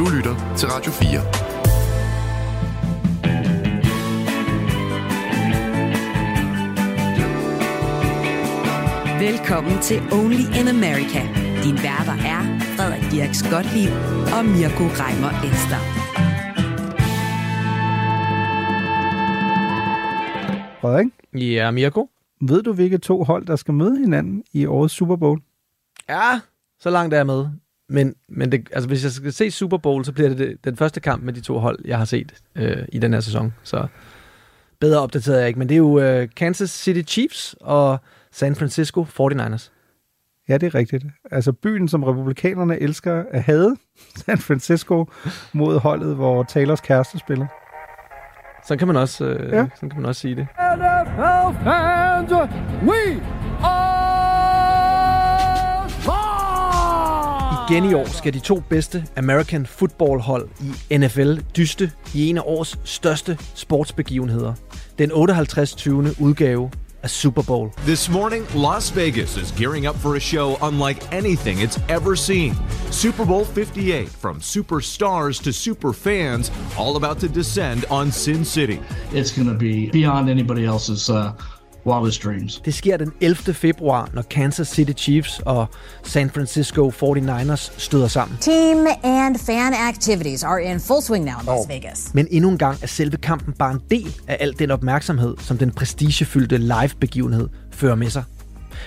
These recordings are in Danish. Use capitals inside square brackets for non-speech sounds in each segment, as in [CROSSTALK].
Du lytter til Radio 4. Velkommen til Only in America. Din værter er Frederik Dirk Skotlib og Mirko Reimer Ester. Frederik? Ja, Mirko? Ved du, hvilke to hold, der skal møde hinanden i årets Super Bowl? Ja, så langt er jeg med. Men, men det, altså, hvis jeg skal se Super Bowl, så bliver det, det den første kamp med de to hold, jeg har set øh, i den her sæson. Så bedre opdateret jeg ikke. Men det er jo øh, Kansas City Chiefs og San Francisco 49ers. Ja, det er rigtigt. Altså byen, som republikanerne elsker at have, [LAUGHS] San Francisco, mod holdet, hvor Taylors kæreste spiller. Så kan man også, øh, ja. sådan kan man også sige det. NFL fans, we Igen i år skal de to bedste American football hold i NFL dyste i en af års største sportsbegivenheder. Den 58. 20. udgave a Super Bowl. This morning, Las Vegas is gearing up for a show unlike anything it's ever seen. Super Bowl 58, from superstars to super fans, all about to descend on Sin City. It's going to be beyond anybody else's uh, wildest dreams. Det sker den 11. februar, når Kansas City Chiefs og San Francisco 49ers støder sammen. Team and fan activities are in full swing now in Las Vegas. Men endnu en gang er selve kampen bare en del af al den opmærksomhed, som den prestigefyldte live-begivenhed fører med sig.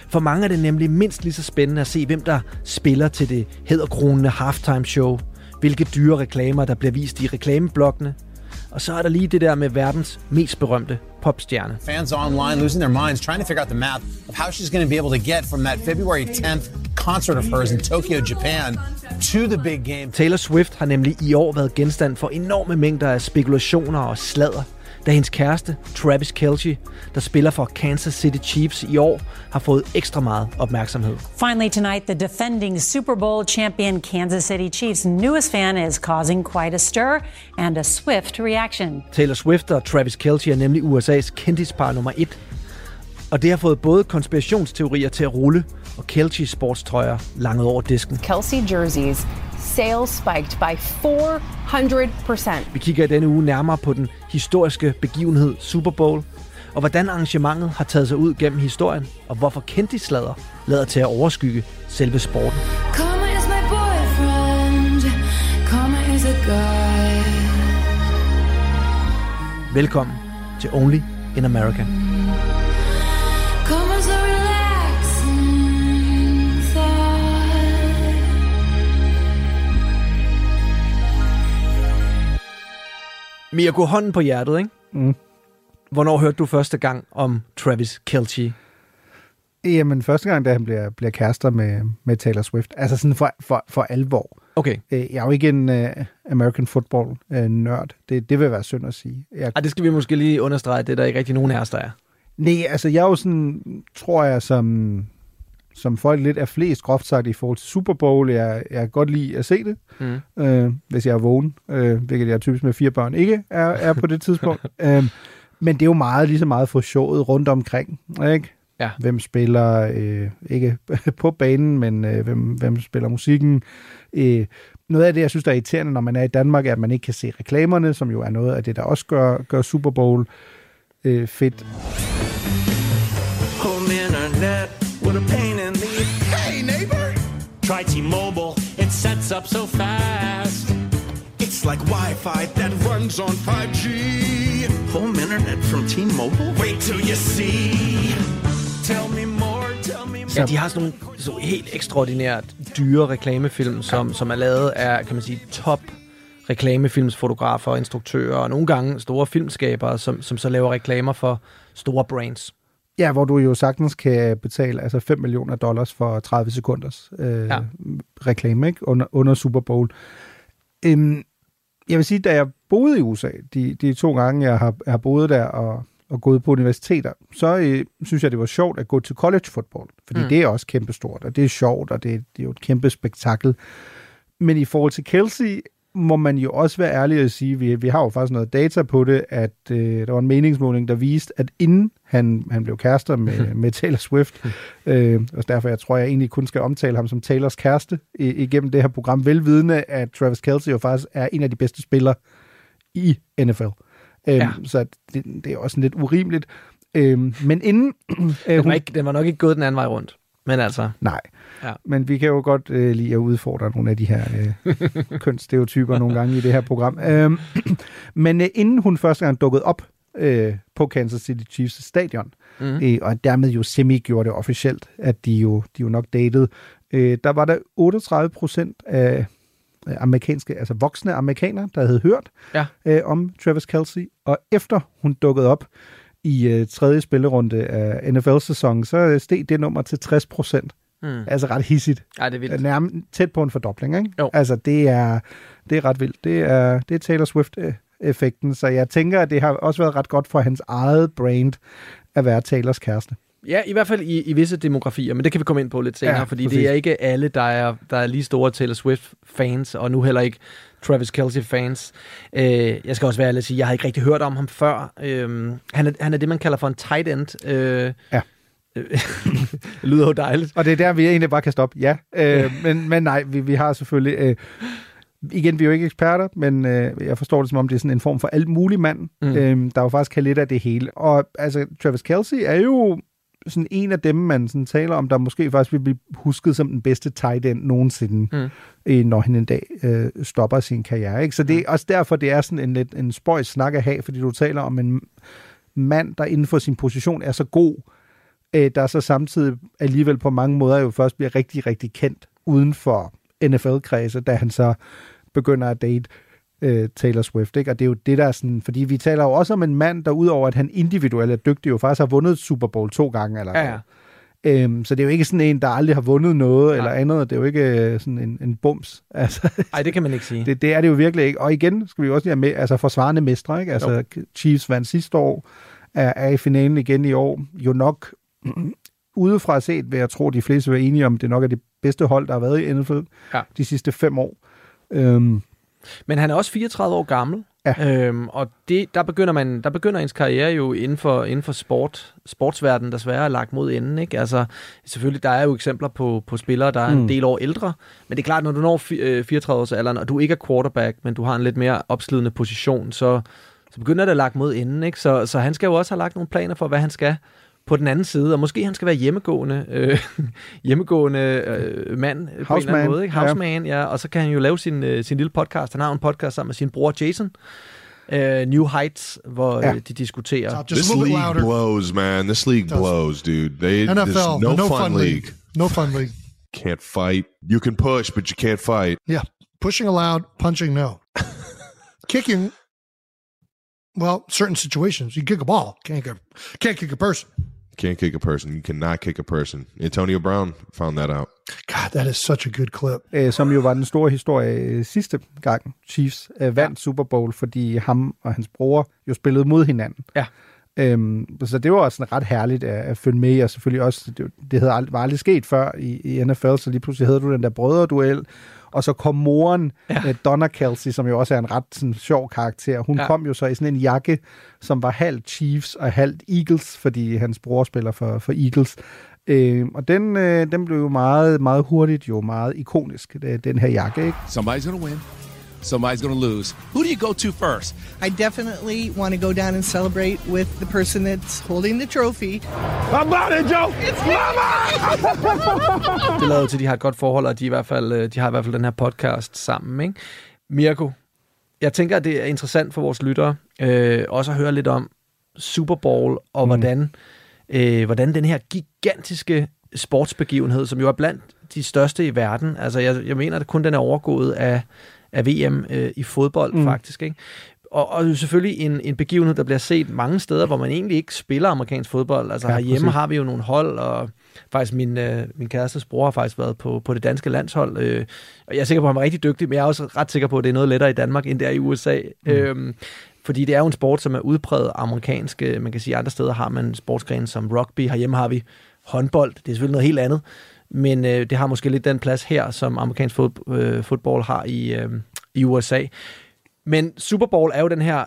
For mange er det nemlig mindst lige så spændende at se, hvem der spiller til det hedderkronende halftime show, hvilke dyre reklamer, der bliver vist i reklameblokkene, og så er der lige det der med verdens mest berømte popstjerne. Fans online losing their minds trying to figure out the math of how she's going to be able to get from that February 10th concert of hers in Tokyo, Japan to the big game. Taylor Swift har nemlig i år været genstand for enorme mængder af spekulationer og sladder, da hendes kæreste, Travis Kelce, der spiller for Kansas City Chiefs i år, har fået ekstra meget opmærksomhed. Finally tonight, the defending Super Bowl champion Kansas City Chiefs' newest fan is causing quite a stir and a swift reaction. Taylor Swift og Travis Kelce er nemlig USA's kendispar nummer et. Og det har fået både konspirationsteorier til at rulle, og Kelce sportstrøjer langet over disken. Kelsey jerseys sales spiked by 400%. Vi kigger i denne uge nærmere på den historiske begivenhed Super Bowl, og hvordan arrangementet har taget sig ud gennem historien, og hvorfor kendtislader lader til at overskygge selve sporten. Karma is my boyfriend. Karma is a guy. Velkommen til Only in America. Mirko, hånden på hjertet, ikke? Mm. Hvornår hørte du første gang om Travis Kelce? Jamen, første gang, da han bliver, bliver kærester med, med Taylor Swift. Altså sådan for, for, for alvor. Okay. Øh, Jeg er jo ikke en uh, American football-nørd. det, det vil være synd at sige. Jeg, Ej, det skal vi måske lige understrege, det er der ikke rigtig nogen af os, der er. nej, altså jeg er jo sådan, tror jeg, som, som folk lidt er flest groft sagt i forhold til Super Bowl. Jeg, jeg kan godt lide at se det, Mm. øh, hvis jeg er vågen, øh, hvilket jeg typisk med fire børn ikke er, er på det tidspunkt. [LAUGHS] øh, men det er jo meget lige så meget for showet rundt omkring, ikke? Ja. Hvem spiller, øh, ikke [LAUGHS] på banen, men øh, hvem, hvem spiller musikken. Øh, noget af det, jeg synes, der er irriterende, når man er i Danmark, er, at man ikke kan se reklamerne, som jo er noget af det, der også gør, gør Super Bowl øh, fedt. Home internet with a pain Try T-Mobile, it sets up so fast. It's like Wi-Fi that runs on 5G. Home internet from T-Mobile? Wait till you see. Tell me more, tell me more. Ja, de har sådan nogle så helt ekstraordinært dyre reklamefilm, som, som er lavet af, kan man sige, top reklamefilmsfotografer og instruktører, og nogle gange store filmskabere, som, som så laver reklamer for store brands. Ja, hvor du jo sagtens kan betale altså 5 millioner dollars for 30 sekunders øh, Ja. reklame ikke? Under, under Super Bowl. Øhm, jeg vil sige, da jeg boede i USA, de, de to gange, jeg har, jeg har boet der og, og gået på universiteter, så øh, synes jeg, det var sjovt at gå til college football, fordi mm. det er også kæmpestort, og det er sjovt, og det, det er jo et kæmpe spektakel. Men i forhold til Kelsey, må man jo også være ærlig og sige, vi, vi har jo faktisk noget data på det, at øh, der var en meningsmåling, der viste, at inden han, han blev kærester med, [LAUGHS] med Taylor Swift, øh, og derfor jeg tror, jeg egentlig kun skal omtale ham som Taylors kæreste i, igennem det her program, velvidende, at Travis Kelce jo faktisk er en af de bedste spillere i NFL. Øh, Ja. Så det, det er også lidt urimeligt. Øh, men inden... [CLEARS THROAT] Øh, Den var, ikke, den var nok ikke gået den anden vej rundt. Men altså, Nej. Ja. Men vi kan jo godt øh, lide at udfordre nogle af de her øh, [LAUGHS] kønsstereotyper nogle gange i det her program. Øhm, [CLEARS THROAT] men øh, inden hun første gang dukkede op øh, på Kansas City Chiefs stadion, mm. øh, og dermed jo semi gjorde det officielt, at de jo, de jo nok datede, øh, der var der 38 procent af amerikanske, altså voksne amerikanere, der havde hørt Ja. øh, om Travis Kelce, og efter hun dukkede op i øh, tredje spillerunde af NFL-sæsonen, så øh, steg det nummer til 60 procent. Hmm. Altså ret hissigt. Ej, det er vildt. Nærmest tæt på en fordobling, ikke? Jo. Altså, det er, det er ret vildt. Det er, det er Taylor Swift-effekten, så jeg tænker, at det har også været ret godt for hans eget brand at være Taylors kæreste. Ja, i hvert fald i, i visse demografier, men det kan vi komme ind på lidt senere, Ja, fordi præcis. det er ikke alle, der er, der er lige store Taylor Swift-fans, og nu heller ikke Travis Kelce-fans. Øh, jeg skal også være ærlig at sige, jeg har ikke rigtig hørt om ham før. Øh, han, er, han er det, man kalder for en tight end. Øh, Ja. det [LAUGHS] lyder jo dejligt. Og det er der, vi egentlig bare kan stoppe. Ja, øh, men, men nej, vi, vi har selvfølgelig... Øh, igen, vi er jo ikke eksperter, men øh, jeg forstår det som om, det er sådan en form for alt mulig mand, Mm. øh, der jo faktisk kan lidt af det hele. Og altså, Travis Kelce er jo sådan en af dem, man sådan taler om, der måske faktisk vil blive husket som den bedste tight end nogensinde, Mm. mm. øh, når han en dag øh, stopper sin karriere. Ikke? Så det er også derfor, det er sådan en lidt en spøjs snak at have, fordi du taler om en mand, der inden for sin position er så god, øh, der så samtidig alligevel på mange måder jo først bliver rigtig, rigtig kendt uden for NFL-kredse, da han så begynder at date øh, Taylor Swift. Ikke? Og det er jo det, der er sådan... Fordi vi taler jo også om en mand, der udover at han individuelt er dygtig, jo faktisk har vundet Super Bowl to gange. Eller Ja, ja. Øhm, så det er jo ikke sådan en, der aldrig har vundet noget eller andet. Det er jo ikke øh, sådan en, en bums. [LAUGHS] Altså, Nej, det kan man ikke sige. det, det er det jo virkelig ikke. Og igen skal vi jo også lige have med, altså forsvarende mestre, ikke? Altså Chiefs vandt sidste år, er, er i finalen igen i år. Jo nok [CLEARS THROAT] udefra set vil jeg tro, de fleste vil være enige om, det nok er det bedste hold, der har været i NFL Ja. de sidste fem år. Øhm, Men han er også 34 år gammel, Ja. øhm, og det, der, begynder man, der begynder ens karriere jo inden for, inden for sport, sportsverdenen desværre er lagt mod enden. Ikke? Altså, selvfølgelig, der er jo eksempler på, på spillere, der er en Mm. del år ældre, men det er klart, når du når fi- øh, 34 års alderen, og du ikke er quarterback, men du har en lidt mere opslidende position, så, så begynder det at lagt mod enden. Ikke? Så, så han skal jo også have lagt nogle planer for, hvad han skal på den anden side, og måske han skal være hjemmegående, øh, [LAUGHS] hjemmegående øh, mand på en eller anden måde. Ikke? ja. Houseman, ja. Og så kan han jo lave sin, øh, sin lille podcast. Han har en podcast sammen med sin bror Jason, øh, New Heights, hvor Ja. øh, de diskuterer. Just This league louder. blows, man. This league blows, dude. They, NFL, there's no, no fun, fun league. league. No fun league. [LAUGHS] Can't fight. You can push, but you can't fight. Yeah. Pushing allowed, punching no. [LAUGHS] Kicking, well, certain situations. You kick a ball, can't kick, can't kick a person. Can't kick a person. You cannot kick a person. Antonio Brown found that out. God, that is such a good clip. øh, som jo var den store historie øh, sidste gang Chiefs øh, vandt Super Bowl, fordi ham og hans bror jo spillede mod hinanden. Ja. Øhm, så det var også sådan ret herligt at, at følge med og selvfølgelig også, det, det havde ald- var aldrig sket før i, i NFL, så lige pludselig havde du den der brødreduel, og så kom moren, ja. Donna Kelsey, som jo også er en ret sådan, sjov karakter, hun Ja. kom jo så i sådan en jakke, som var halvt Chiefs og halvt Eagles, fordi hans bror spiller for, for Eagles. Øh, og den, øh, den blev jo meget, meget hurtigt jo meget ikonisk, øh, den her jakke, ikke? Somebody's to win. Somebody's going to lose. Who do you go to first? I definitely want to go down and celebrate with the person that's holding the trophy. I'm about it, Joe. It's mama. [LAUGHS] Det lader til, at de har et godt forhold, og de, i hvert fald, øh, de har i hvert fald den her podcast sammen. Ikke? Mirko, jeg tænker, at det er interessant for vores lyttere øh, også at høre lidt om Super Bowl, og mm. hvordan, øh, hvordan den her gigantiske sportsbegivenhed, som jo er blandt de største i verden, altså jeg, jeg mener, at kun den er overgået af, af VM øh, i fodbold mm. faktisk, ikke? Og, og selvfølgelig en, en begivenhed, der bliver set mange steder, hvor man egentlig ikke spiller amerikansk fodbold. Altså Ja, ja, herhjemme præcis. har vi jo nogle hold, og faktisk min, øh, min kærestes bror har faktisk været på, på det danske landshold. Øh, og jeg er sikker på, at han var rigtig dygtig, men jeg er også ret sikker på, at det er noget lettere i Danmark, end det er i USA. Mm. Øhm, fordi det er jo en sport, som er udpræget amerikansk. Øh, Man kan sige, at andre steder har man sportsgrene som rugby. Herhjemme har vi håndbold. Det er selvfølgelig noget helt andet. Men øh, det har måske lidt den plads her, som amerikansk fod, øh, fodbold har i, øh, i USA. Men Super Bowl er jo den her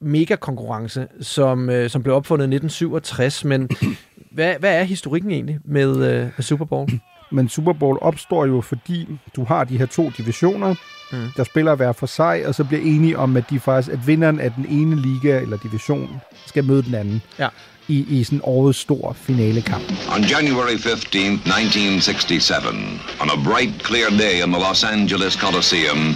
mega-konkurrence, som, øh, som blev opfundet i 1967, men [CLEARS THROAT] hvad, hvad er historikken egentlig med, øh, med Super Bowl? [CLEARS THROAT] Men Super Bowl opstår jo, fordi du har de her to divisioner, Mm. der spiller hver for sig, og så bliver enige om, at de faktisk, at vinderen af den ene liga eller division skal møde den anden ja. i, i sådan årets stor finalekamp. On January 15th, 1967, on a bright, clear day in the Los Angeles Coliseum,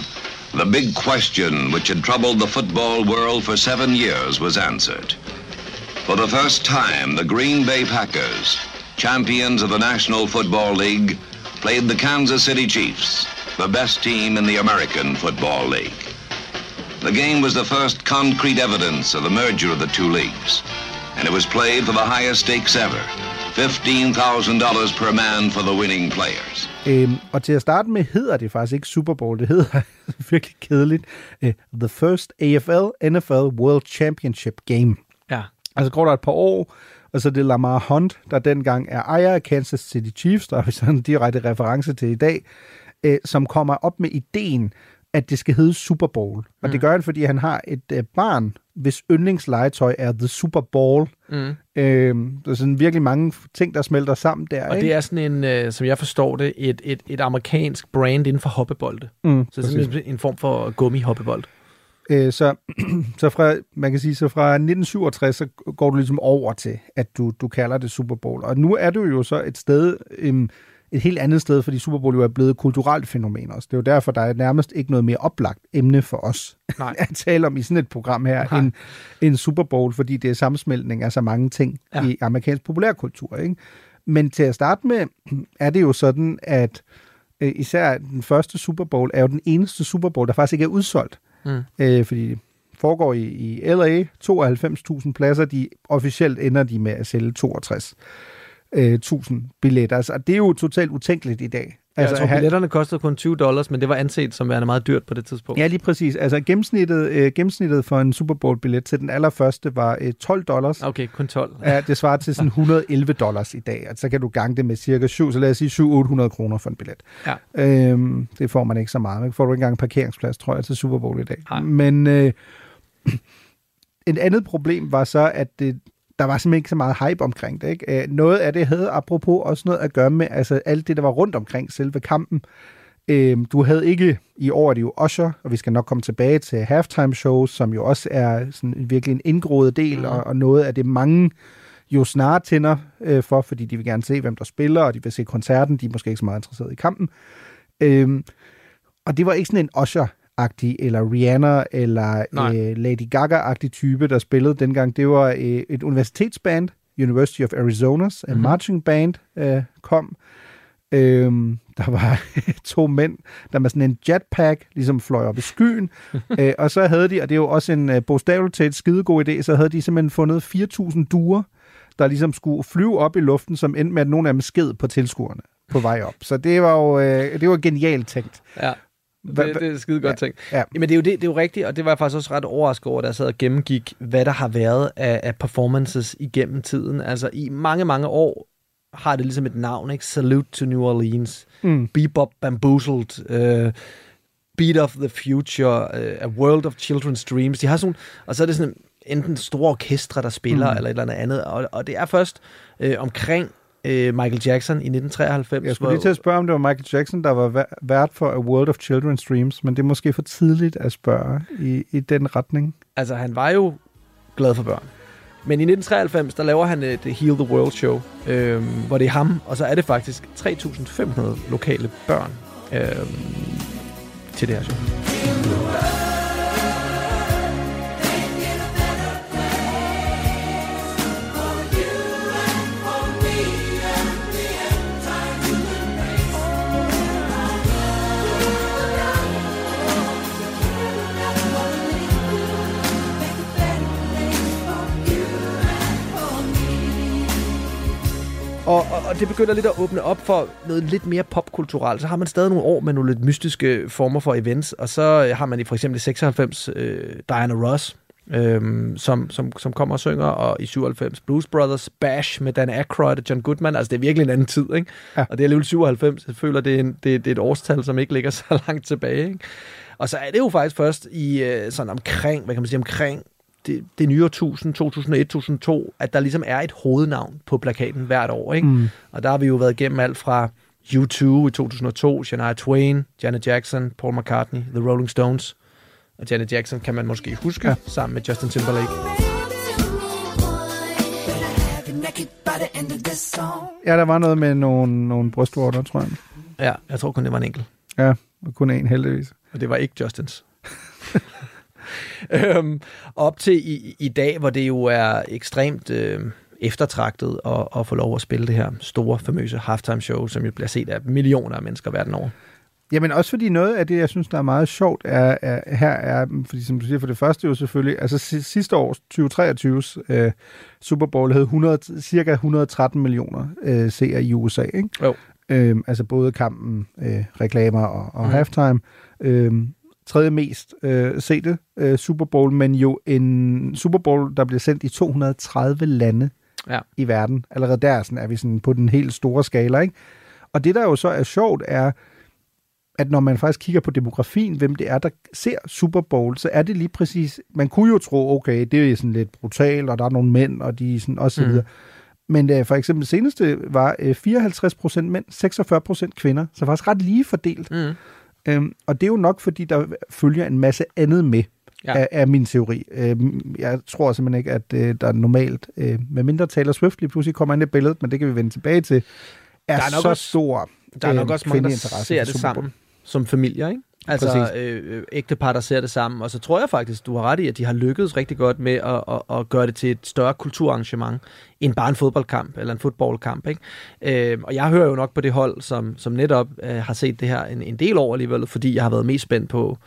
the big question which had troubled the football world for seven years was answered. For the first time, the Green Bay Packers, champions of the National Football League, played the Kansas City Chiefs, the best team in the American Football League. The game was the first concrete evidence of the merger of the two leagues, and it was played for the highest stakes ever $15,000 per man for the winning players. Øhm, og til at starte med hedder det faktisk ikke Super Bowl, det hedder [LAUGHS] virkelig kedeligt uh, The First AFL NFL World Championship Game. Ja. Altså går der et par år, og så er det Lamar Hunt, der dengang er ejer af Kansas City Chiefs, der er sådan en direkte reference til i dag, øh, som kommer op med ideen, at det skal hedde Super Bowl. Og Mm. det gør han, fordi han har et øh, barn, hvis yndlingslegetøj er The Super Bowl. Mm. Øh, der er sådan virkelig mange ting, der smelter sammen der. Og ikke? det er sådan en, øh, som jeg forstår det, et, et, et amerikansk brand inden for hoppebolde. Mm, så det er præcis. simpelthen en form for gummi-hoppebold. Øh, så, [CLEARS THROAT] så fra, man kan sige, så fra 1967, så går du ligesom over til, at du, du kalder det Super Bowl. Og nu er du jo så et sted, øhm, et helt andet sted, fordi Super Bowl jo er blevet et kulturelt fænomen også. Det er jo derfor, der er nærmest ikke noget mere oplagt emne for os Nej. [LAUGHS] at tale om i sådan et program her, Nej. end, end Super Bowl, fordi det er sammensmeltning af så mange ting Ja. i amerikansk populærkultur. Ikke? Men til at starte med, er det jo sådan, at øh, især den første Super Bowl er jo den eneste Super Bowl, der faktisk ikke er udsolgt. Mm. Øh, fordi foregår i, i LA, 92.000 pladser, de officielt ender de med at sælge 62 øh, 1000 billetter. Altså, det er jo totalt utænkeligt i dag. Altså, jeg tror, at have- billetterne kostede kun 20 dollars, men det var anset som værende meget dyrt på det tidspunkt. Ja, lige præcis. Altså gennemsnittet, øh, gennemsnittet for en Super Bowl-billet til den allerførste var øh, 12 dollars. Okay, kun 12. Ja, det svarer til sådan [LAUGHS] 111 dollars i dag. Altså, så kan du gange det med cirka 7, så lad os sige 700-800 kroner for en billet. Ja. Øhm, det får man ikke så meget. Man får du ikke engang en parkeringsplads, tror jeg, til Super Bowl i dag. Nej. Men øh, [CLEARS THROAT] et andet problem var så, at det, der var simpelthen ikke så meget hype omkring det. Ikke? Øh, noget af det havde apropos også noget at gøre med altså, alt det, der var rundt omkring selve kampen. Øh, du havde ikke, i år er det jo Usher, og vi skal nok komme tilbage til halftime shows, som jo også er sådan virkelig en indgroet del, mm. og, og noget af det mange jo snart tænder øh, for, fordi de vil gerne se, hvem der spiller, og de vil se koncerten, de er måske ikke så meget interesseret i kampen. Øhm, og det var ikke sådan en Usher-agtig, eller Rihanna, eller Nej. øh, Lady Gaga-agtig type, der spillede dengang. Det var øh, et universitetsband, University of Arizona's, en Mhm. marching band, øh, kom. Øhm, der var [LAUGHS] to mænd, der med sådan en jetpack ligesom fløj op i skyen. [LAUGHS] øh, og så havde de, og det er jo også en øh, bogstaveligt talt skidegod idé, så havde de simpelthen fundet 4.000 duer, der ligesom skulle flyve op i luften, som endte med, at nogle af dem sked på tilskuerne på vej op. Så det var jo øh, det var genialt tænkt. Ja. Hva- Det, det er skide godt Ja, tænkt. ja. Men det er, jo det, det er jo rigtigt, og det var jeg faktisk også ret overrasket over, da jeg sad og gennemgik, hvad der har været af, af performances igennem tiden. Altså i mange, mange år har det ligesom et navn, ikke? Salute to New Orleans, Mm. Bebop Bamboozled, uh, Beat of the Future, uh, A World of Children's Dreams. De har sådan, og så er det sådan enten store orkestre, der spiller, mm. eller et eller andet andet. Og, og det er først øh, omkring øh, Michael Jackson i 1993. Jeg skulle lige til at spørge, om det var Michael Jackson, der var væ- vært for A World of Children's Dreams, men det er måske for tidligt at spørge i, i den retning. Altså, han var jo glad for børn. Men i 1993, der laver han et Heal the World show, øhm, hvor det er ham, og så er det faktisk 3.500 lokale børn øhm, til det her show. Og, og, og det begynder lidt at åbne op for noget lidt mere popkulturelt. Så har man stadig nogle år med nogle lidt mystiske former for events, og så har man i for eksempel i 96 øh, Diana Ross, øhm, som, som, som kommer og synger, og i 97 Blues Brothers Bash med Dan Aykroyd og John Goodman. Altså, det er virkelig en anden tid, ikke? Ja. Og det er alligevel 97. Jeg føler, det er, en, det, det er et årstal, som ikke ligger [LAUGHS] så langt tilbage, ikke? Og så er det jo faktisk først i øh, sådan omkring, hvad kan man sige, omkring det, det nye årtusind, 2001-2002, at der ligesom er et hovednavn på plakaten hvert år, ikke? Mm. Og der har vi jo været igennem alt fra U2 i 2002, Shania Twain, Janet Jackson, Paul McCartney, The Rolling Stones. Og Janet Jackson kan man måske huske, ja. sammen med Justin Timberlake. Ja, der var noget med nogle, nogle brystvorter, tror jeg. Ja, jeg tror kun, det var en enkelt. Ja, og kun en heldigvis. Og det var ikke Justins. [LAUGHS] øhm, op til i, i dag, hvor det jo er ekstremt øh, eftertragtet at, at få lov at spille det her store, famøse halftime show, som jo bliver set af millioner af mennesker verden over. Jamen også fordi noget af det, jeg synes, der er meget sjovt, er, er her er, fordi som du siger, for det første jo selvfølgelig, altså si- sidste års 2023's øh, Super Bowl havde 100, cirka 113 millioner øh, seere i USA, ikke? Jo. Øhm, altså både kampen, øh, reklamer og, og mm. halftime. Øhm, tredje mest øh, sete øh, Super Bowl, men jo en Super Bowl, der bliver sendt i 230 lande Ja. i verden. Allerede der sådan, er vi sådan på den helt store skala, ikke? Og det, der jo så er sjovt, er, at når man faktisk kigger på demografien, hvem det er, der ser Super Bowl, så er det lige præcis, man kunne jo tro, okay, det er sådan lidt brutalt, og der er nogle mænd, og de er sådan, og så Mm. videre. Men øh, for eksempel seneste var øh, 54% mænd, 46% kvinder, så faktisk ret lige fordelt. Mm. Øhm, og det er jo nok, fordi der følger en masse andet med, Ja. er, er min teori. Øhm, jeg tror simpelthen ikke, at øh, der er normalt, øh, med mindre Taylor Swift lige pludselig kommer ind i billedet, men det kan vi vende tilbage til, er, Der er nok så også- stor Der er nok øh, også mange, der ser det sammen som familier, ikke? Altså Præcis. øh, øh, ægtepar, der ser det sammen. Og så tror jeg faktisk, du har ret i, at de har lykkedes rigtig godt med at, at, at gøre det til et større kulturarrangement, end bare en fodboldkamp eller en fodboldkamp. Ikke? Øh, og jeg hører jo nok på det hold, som, som netop øh, har set det her en, en del over alligevel, fordi jeg har været mest spændt på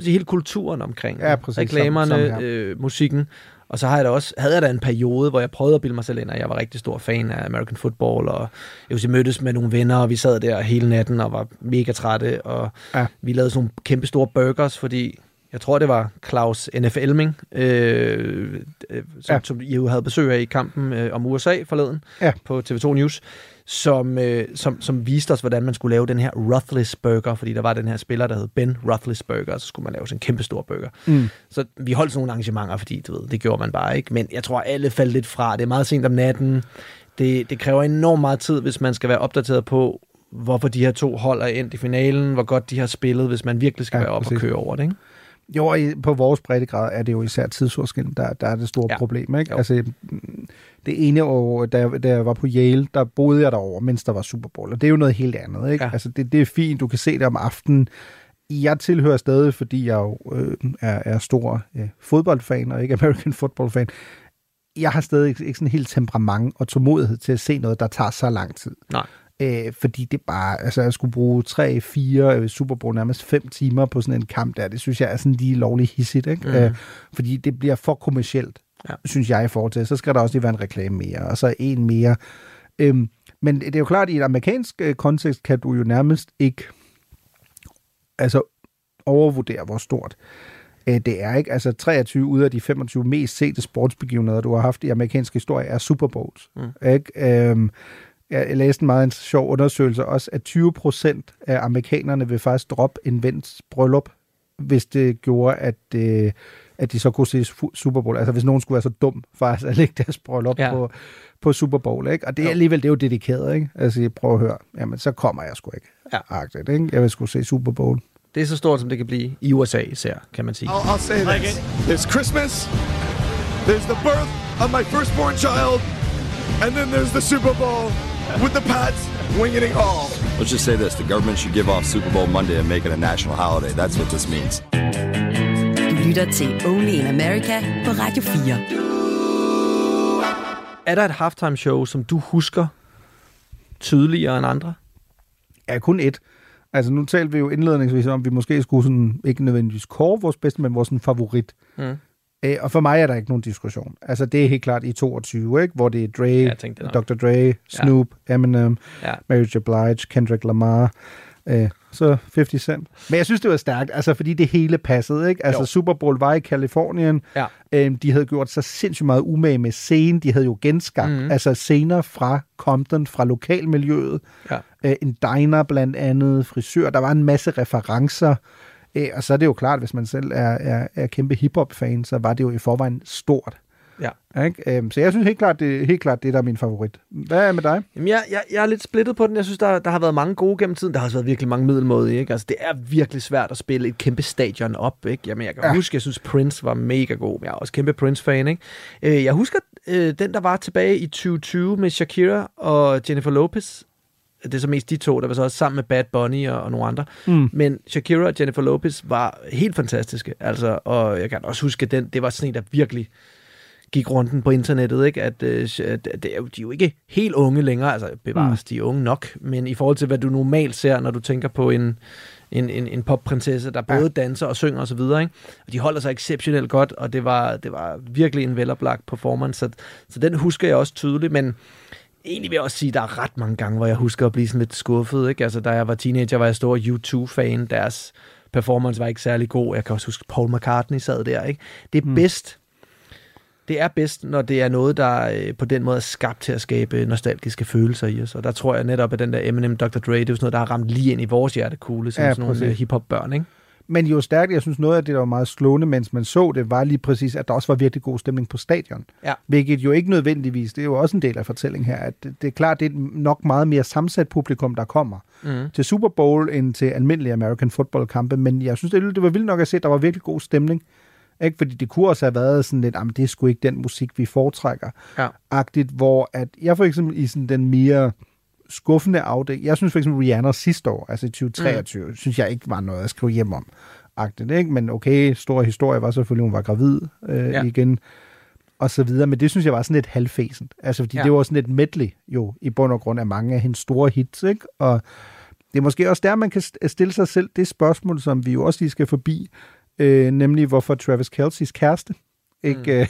sige, hele kulturen omkring Ja, præcis. reklamerne, samme her. øh, musikken. Og så har jeg da også, havde jeg da en periode, hvor jeg prøvede at bilde mig selv ind, at jeg var rigtig stor fan af American Football, og jeg jeg mødtes med nogle venner, og vi sad der hele natten og var mega trætte, og Ja. vi lavede sådan nogle kæmpe store burgers, fordi jeg tror, det var Claus N.F. Elming, øh, øh, som. Ja. som I jo havde besøg af i kampen øh, om USA forleden Ja. på TV2 News, som, øh, som, som viste os, hvordan man skulle lave den her Ruthless Burger, fordi der var den her spiller, der hed Ben Ruthless Burger, og så skulle man lave sådan en kæmpe stor burger. Mm. Så vi holdt sådan nogle arrangementer, fordi du ved, det gjorde man bare ikke. Men jeg tror, alle faldt lidt fra. Det er meget sent om natten. Det, det kræver enormt meget tid, hvis man skal være opdateret på, hvorfor de her to hold er endt i finalen, hvor godt de har spillet, hvis man virkelig skal Ja, være op og præcis. køre over det. Ikke? Jo, og på vores breddegrad er det jo især tidsforskellen, der, der er det store Ja. problem. Ikke? Jo. Altså, det ene år, da, jeg- da jeg var på Yale, der boede jeg derovre, mens der var Super Bowl, og det er jo noget helt andet. Ikke? Ja. Altså, det, det er fint, du kan se det om aftenen. Jeg tilhører stadig, fordi jeg jo øh, er, er stor øh, fodboldfan, og ikke American football-fan. Jeg har stadig ikke, ikke sådan helt temperament og tålmodighed til at se noget, der tager så lang tid. Nej. Øh, fordi det bare, altså jeg skulle bruge 3, 4, øh, Super Bowl, nærmest 5 timer på sådan en kamp der, det synes jeg er sådan lige lovligt hissigt, ikke? Mm. Øh, fordi det bliver for kommercielt, Ja. synes jeg i forhold til. Så skal der også lige være en reklame mere, og så en mere. Øhm, men det er jo klart, at i en amerikansk øh, kontekst kan du jo nærmest ikke altså overvurdere, hvor stort øh, det er. ikke. Altså 23 ud af de 25 mest sete sportsbegivenheder, du har haft i amerikansk historie, er Super Bowls. Mm. Ikke? Øhm, jeg læste en meget en sjov undersøgelse også, at 20 procent af amerikanerne vil faktisk droppe en vens bryllup, hvis det gjorde, at, øh, at de så kunne se Super Bowl. Altså hvis nogen skulle være så dum faktisk at lægge deres bryllup Ja. ja. på, på Super Bowl. Ikke? Og det er alligevel, det er jo dedikeret. Ikke? Altså jeg prøver at høre, jamen så kommer jeg sgu ikke. Ja. Agtigt, ikke? Jeg vil skulle se Super Bowl. Det er så stort, som det kan blive i USA især, kan man sige. I'll, I'll say this. There's Christmas, there's the birth of my firstborn child, and then there's the Super Bowl with the Pats winning it all. Let's just say this the government should give off Super Bowl Monday and make it a national holiday. That's what this means. Lytter til Only in America på Radio 4. Er der et halftime show, som du husker tydeligere end andre? Ja, kun et. Altså nu talte vi jo indledningsvis om, at vi måske skulle sådan, ikke nødvendigvis kåre vores bedste, men vores sådan, favorit. Mm. Øh, og for mig er der ikke nogen diskussion. Altså det er helt klart i 22, ikke? hvor det er Dre, jeg tænkte det nok. Dr. Dre, Snoop, ja. Eminem, Ja. Mary J. Blige, Kendrick Lamar. Øh, så 50 Cent. Men jeg synes, det var stærkt, altså fordi det hele passede, ikke? Altså Jo. Super Bowl var i Kalifornien. Ja. Øhm, de havde gjort sig sindssygt meget umage med scenen. De havde jo genskabt mm. altså scener fra Compton, fra lokalmiljøet. Ja. Øh, en diner blandt andet, frisør. Der var en masse referencer. Øh, og så er det jo klart, hvis man selv er, er, er kæmpe hiphop-fan, så var det jo i forvejen stort. Ja. Ikke? Øhm, så jeg synes helt klart, det, helt klart, det der er min favorit. Hvad er med dig? Jamen, jeg, jeg, jeg er lidt splittet på den. Jeg synes, der, der har været mange gode gennem tiden. Der har også været virkelig mange middelmådige. Ikke? Altså, det er virkelig svært at spille et kæmpe stadion op. Ikke? Jamen, jeg kan Ja. ja. huske, jeg synes, Prince var mega god. Jeg er også kæmpe Prince-fan. Ikke? Øh, Jeg husker øh, den, der var tilbage i 2020 med Shakira og Jennifer Lopez. Det er så mest de to, der var så også sammen med Bad Bunny og, og nogle andre. Mm. Men Shakira og Jennifer Lopez var helt fantastiske. Altså, og jeg kan også huske, at den, det var sådan en, der virkelig gik runden på internettet, ikke? At, øh, at det er jo, de er jo ikke helt unge længere, altså bevares, mm. de er unge nok, men i forhold til, hvad du normalt ser, når du tænker på en, en, en, en popprinsesse, der både danser og synger osv., ikke? Og de holder sig exceptionelt godt, og det var, det var virkelig en veloplagt performance, så, så den husker jeg også tydeligt, men egentlig vil jeg også sige, at der er ret mange gange, hvor jeg husker at blive sådan lidt skuffet, ikke? Altså, da jeg var teenager, var jeg stor U2-fan, deres performance var ikke særlig god, jeg kan også huske, Paul McCartney sad der, ikke? Det er mm. bedst, det er bedst, når det er noget, der øh, på den måde er skabt til at skabe nostalgiske følelser i os. Og der tror jeg netop, at den der Eminem Dr. Dre, det er jo sådan noget, der har ramt lige ind i vores hjertekugle, som Ja, sådan nogle øh, hip-hop-børn, ikke? Men jo stærkt, jeg synes noget af det, der var meget slående, mens man så det, var lige præcis, at der også var virkelig god stemning på stadion. Ja. Hvilket jo ikke nødvendigvis, det er jo også en del af fortællingen her, at det, er klart, det er nok meget mere sammensat publikum, der kommer Mhm. til Super Bowl end til almindelige American football kampe, men jeg synes, det, det var vildt nok at se, at der var virkelig god stemning. Ikke? Fordi det kunne også have været sådan lidt, jamen det er sgu ikke den musik, vi foretrækker. Ja. Agtigt, hvor at jeg for eksempel i sådan den mere skuffende afdeling, jeg synes for eksempel Rihanna sidste år, altså i 2023, mm. synes jeg ikke var noget at skrive hjem om. Agtigt, ikke? Men okay, stor historie var selvfølgelig, hun var gravid øh, Ja. igen, og så videre, men det synes jeg var sådan lidt halvfæsent. Altså, fordi Ja. det var sådan et medley jo, i bund og grund af mange af hendes store hits, ikke? Og det er måske også der, man kan st- stille sig selv det spørgsmål, som vi jo også lige skal forbi, øh, nemlig hvorfor Travis Kelce's kæreste ikke, mm. øh,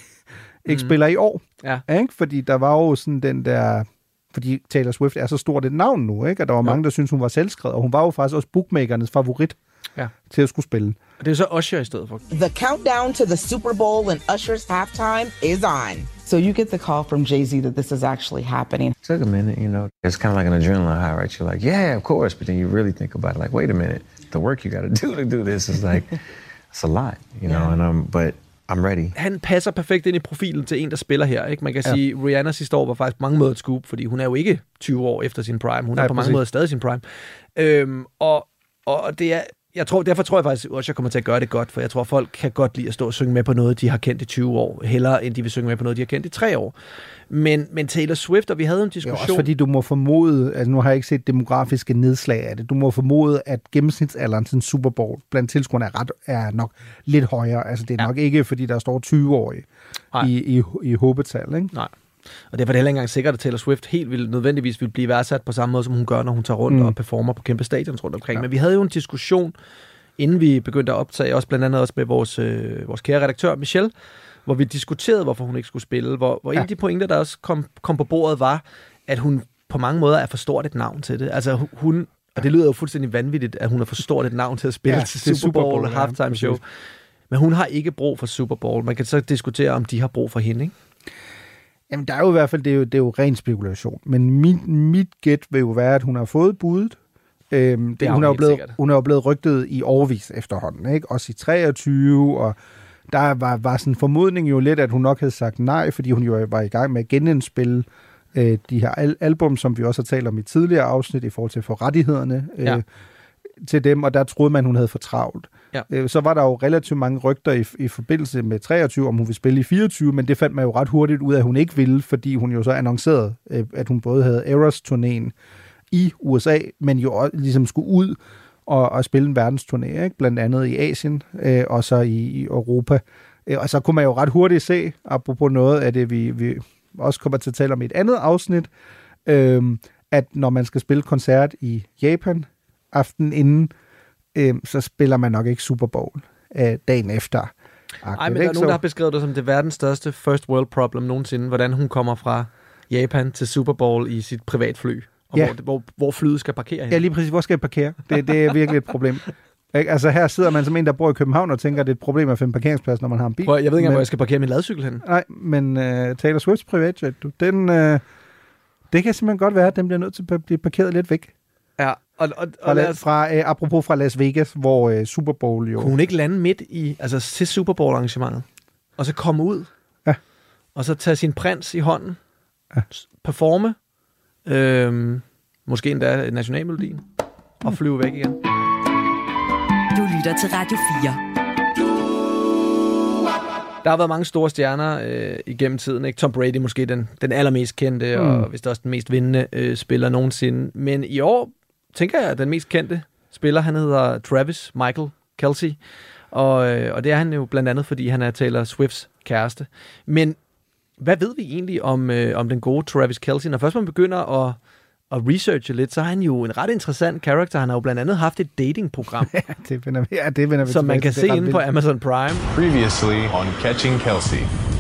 ikke Mm. spiller i år. Ja. Ikke? Fordi der var jo sådan den der... Fordi Taylor Swift er så stort et navn nu, ikke? Og der var mange, der synes hun var selvskrevet, og hun var jo faktisk også bookmakernes favorit Ja. til at skulle spille. Og det er så Usher i stedet for. The countdown to the Super Bowl and Usher's halftime is on. So you get the call from Jay Z that this is actually happening. took a minute, you know. It's kind of like an adrenaline high, right? You're like, yeah, of course. But then you really think about it, like, wait a minute, the work you got to [LAUGHS] do to do this is like, it's a lot, you know. And um, but I'm ready. Han passer perfekt ind i profilen til en, der spiller her. Ikke? Man kan Ja. sige, at Rihanna sidste år var faktisk på mange måder et scoop, fordi hun er jo ikke 20 år efter sin prime. Hun Nej, er på mange præcis. måder stadig sin prime. Øhm, og, og det er, jeg tror, derfor tror jeg faktisk også, jeg kommer til at gøre det godt, for jeg tror, folk kan godt lide at stå og synge med på noget, de har kendt i 20 år, hellere end de vil synge med på noget, de har kendt i 3 år. Men, men Taylor Swift, og vi havde en Det er diskussion... også fordi, du må formode, altså nu har jeg ikke set demografiske nedslag af det, du må formode, at gennemsnitsalderen til en Super Bowl blandt tilskuerne er, ret, er nok lidt højere. Altså det er ja. nok ikke, fordi der står 20-årige Nej. i, i, i håbetal, ikke? Nej. Og derfor er det heller ikke engang sikkert, at Taylor Swift helt vil, nødvendigvis vil blive værdsat på samme måde, som hun gør, når hun tager rundt Mm. og performer på kæmpe stadions rundt omkring. Ja. Men vi havde jo en diskussion, inden vi begyndte at optage, også blandt andet også med vores, øh, vores kære redaktør Michelle, hvor vi diskuterede, hvorfor hun ikke skulle spille. Hvor, hvor ja. en af de pointer, der også kom, kom på bordet, var, at hun på mange måder er for stort et navn til det. Altså hu- hun, og det lyder jo fuldstændig vanvittigt, at hun er for stort et navn til at spille Ja, ja, til Super Bowl, Super Bowl, Bowl ja, halftime show. præcis. Men hun har ikke brug for Super Bowl. Man kan så diskutere, om de har brug for hende, ikke? Jamen, der er jo i hvert fald, det er jo, det er jo ren spekulation. Men mit, mit gæt vil jo være, at hun har fået budet. Øhm, det, har hun, er jo blevet, sikkert. hun er jo blevet rygtet i overvis efterhånden, ikke? Også i 23, og der var, var sådan en formodning jo lidt, at hun nok havde sagt nej, fordi hun jo var i gang med at genindspille øh, de her al- album, som vi også har talt om i tidligere afsnit, i forhold til at få rettighederne øh, Ja. til dem, og der troede man, hun havde for travlt. Ja. Øh, så var der jo relativt mange rygter i, i forbindelse med 23, om hun ville spille i 24, men det fandt man jo ret hurtigt ud af, at hun ikke ville, fordi hun jo så annoncerede, øh, at hun både havde Eras-turnéen i USA, men jo også ligesom skulle ud og, og spille en verdensturné, ikke? blandt andet i Asien øh, og så i, i Europa. Øh, og så kunne man jo ret hurtigt se, apropos noget af det, vi, vi også kommer til at tale om i et andet afsnit, øh, at når man skal spille koncert i Japan aften inden, øh, så spiller man nok ikke Super Bowl øh, dagen efter. Nej, men der er nogen, der har beskrevet det som det verdens største first world problem nogensinde, hvordan hun kommer fra Japan til Super Bowl i sit privatfly. og Ja. hvor, hvor, hvor flyet skal parkere hen. Ja, lige præcis. Hvor skal jeg parkere? Det, det er virkelig et problem. [LAUGHS] Ikke? Altså her sidder man som en, der bor i København og tænker, at det er et problem at finde parkeringsplads, når man har en bil. Prøv, jeg ved ikke engang, hvor jeg skal parkere min ladcykel hen. Nej, men uh, Taylor Swifts privatjet, du, den, uh, det kan simpelthen godt være, at den bliver nødt til at blive parkeret lidt væk. Ja, og, og, Fra, og la- os, fra, uh, apropos fra Las Vegas, hvor uh, Super Bowl jo... kunne hun ikke lande midt i, altså til Super Bowl arrangementet, og så komme ud, Ja. og så tage sin prins i hånden, ja. performe, øhm, måske endda nationalmelodien, og flyve væk igen. Du lytter til Radio 4. Der har været mange store stjerner øh, igennem tiden. Ikke? Tom Brady måske den, den allermest kendte, mm. og vist også den mest vindende øh, spiller nogensinde. Men i år, tænker jeg, den mest kendte spiller, han hedder Travis Michael Kelsey. Og, øh, og det er han jo blandt andet, fordi han er Taylor Swifts kæreste. Men hvad ved vi egentlig om, øh, om den gode Travis Kelsey? Når først man begynder at, at researche lidt, så er han jo en ret interessant karakter. Han har jo blandt andet haft et datingprogram, [LAUGHS] det vender, ja, det vender vi som man kan se inde på. Amazon Prime. Previously on Catching Kelsey.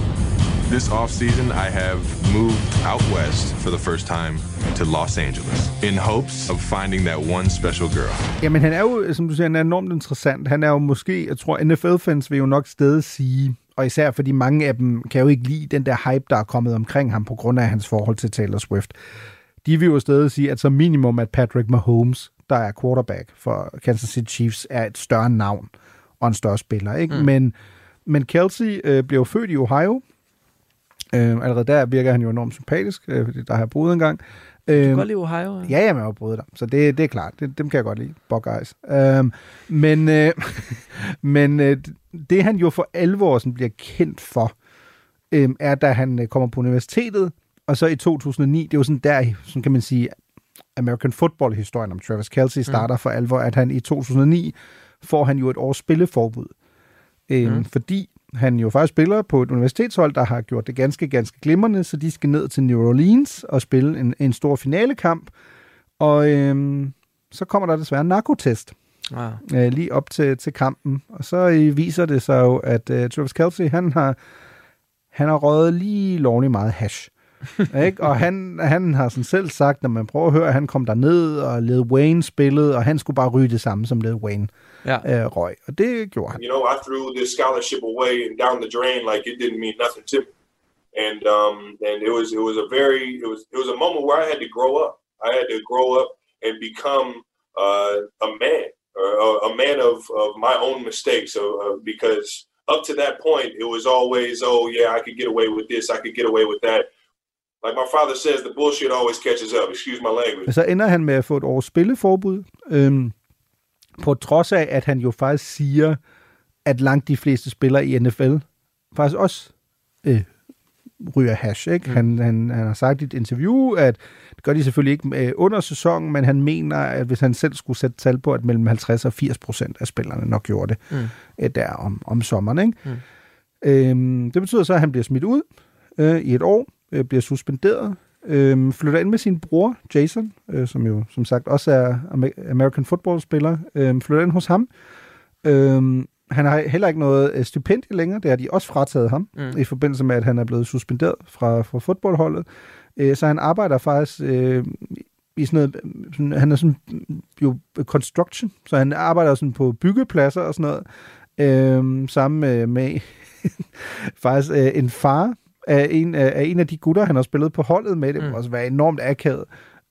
This offseason, I have moved out west for the first time to Los Angeles in hopes of finding that one special girl. Jamen, han er jo, som du siger, han er enormt interessant. Han er jo måske, jeg tror, NFL-fans vil jo nok stadig sige, og især fordi mange af dem kan jo ikke lide den der hype, der er kommet omkring ham på grund af hans forhold til Taylor Swift. De vil jo stadig sige, at som minimum, at Patrick Mahomes, der er quarterback for Kansas City Chiefs, er et større navn og en større spiller. Ikke? Mm. Men, men Kelsey øh, blev født i Ohio. Øh, allerede der virker han jo enormt sympatisk, øh, fordi der har jeg boet engang. Du Øh, kan godt lide Ohio. Ja, jamen, jeg har boet der, så det, det er klart. Det, dem kan jeg godt lide. Buckeyes. Øhm, men øh, [LAUGHS] men øh, det, han jo for alvor sådan bliver kendt for, øh, er, da han øh, kommer på universitetet, og så i 2009, det er jo sådan der, sådan kan man sige, American Football-historien om Travis Kelsey starter mm. for alvor, at han i 2009 får han jo et års spilleforbud. Øh, Mm. mm. Fordi han jo faktisk spiller på et universitetshold, der har gjort det ganske, ganske glimrende, så de skal ned til New Orleans og spille en, en stor finalekamp. Og øhm, så kommer der desværre en narkotest Ah. øh, lige op til, til kampen. Og så øh, viser det sig jo, at øh, Travis Kelsey, han har, han har røget lige lovligt meget hash. [LAUGHS] ikke? Og han, han har sådan selv sagt, når man prøver at høre, at han kom derned og Lil Wayne spillede, og han skulle bare ryge det samme som Lil Wayne Ja. øh, røg. Og det gjorde han. You know, I threw this scholarship away and down the drain like it didn't mean nothing to me. And um, and it was it was a very it was it was a moment where I had to grow up. I had to grow up and become uh, a man, or a, a man of, of my own mistakes. So uh, because up to that point, it was always, oh yeah, I could get away with this, I could get away with that. Like my father says, the bullshit always catches up. Excuse my language. Men så ender han med at få et års spilleforbud, øhm, på trods af, at han jo faktisk siger, at langt de fleste spillere i NFL faktisk også øh, ryger hash. Ikke? Mm. Han, han, han har sagt i et interview, at det gør de selvfølgelig ikke øh, under sæsonen, men han mener, at hvis han selv skulle sætte tal på, at mellem 50 og 80 procent af spillerne nok gjorde det Mm. øh, der om, om sommeren. Ikke? Mm. Øhm, det betyder så, at han bliver smidt ud øh, i et år, øh, bliver suspenderet, øh, flytter ind med sin bror, Jason, øh, som jo som sagt også er Amer- American football-spiller, øh, flytter ind hos ham. Øh, han har heller ikke noget øh, stipendie længere, det har de også frataget ham, Mm. mm. i forbindelse med, at han er blevet suspenderet fra, fra fodboldholdet. Øh, så han arbejder faktisk øh, i sådan noget, sådan, han er sådan jo construction, så han arbejder sådan på byggepladser og sådan noget, øh, sammen med, med [LAUGHS] faktisk øh, en far af en, af, en af de gutter, han har spillet på holdet med. Det må Mm. også være enormt akavet.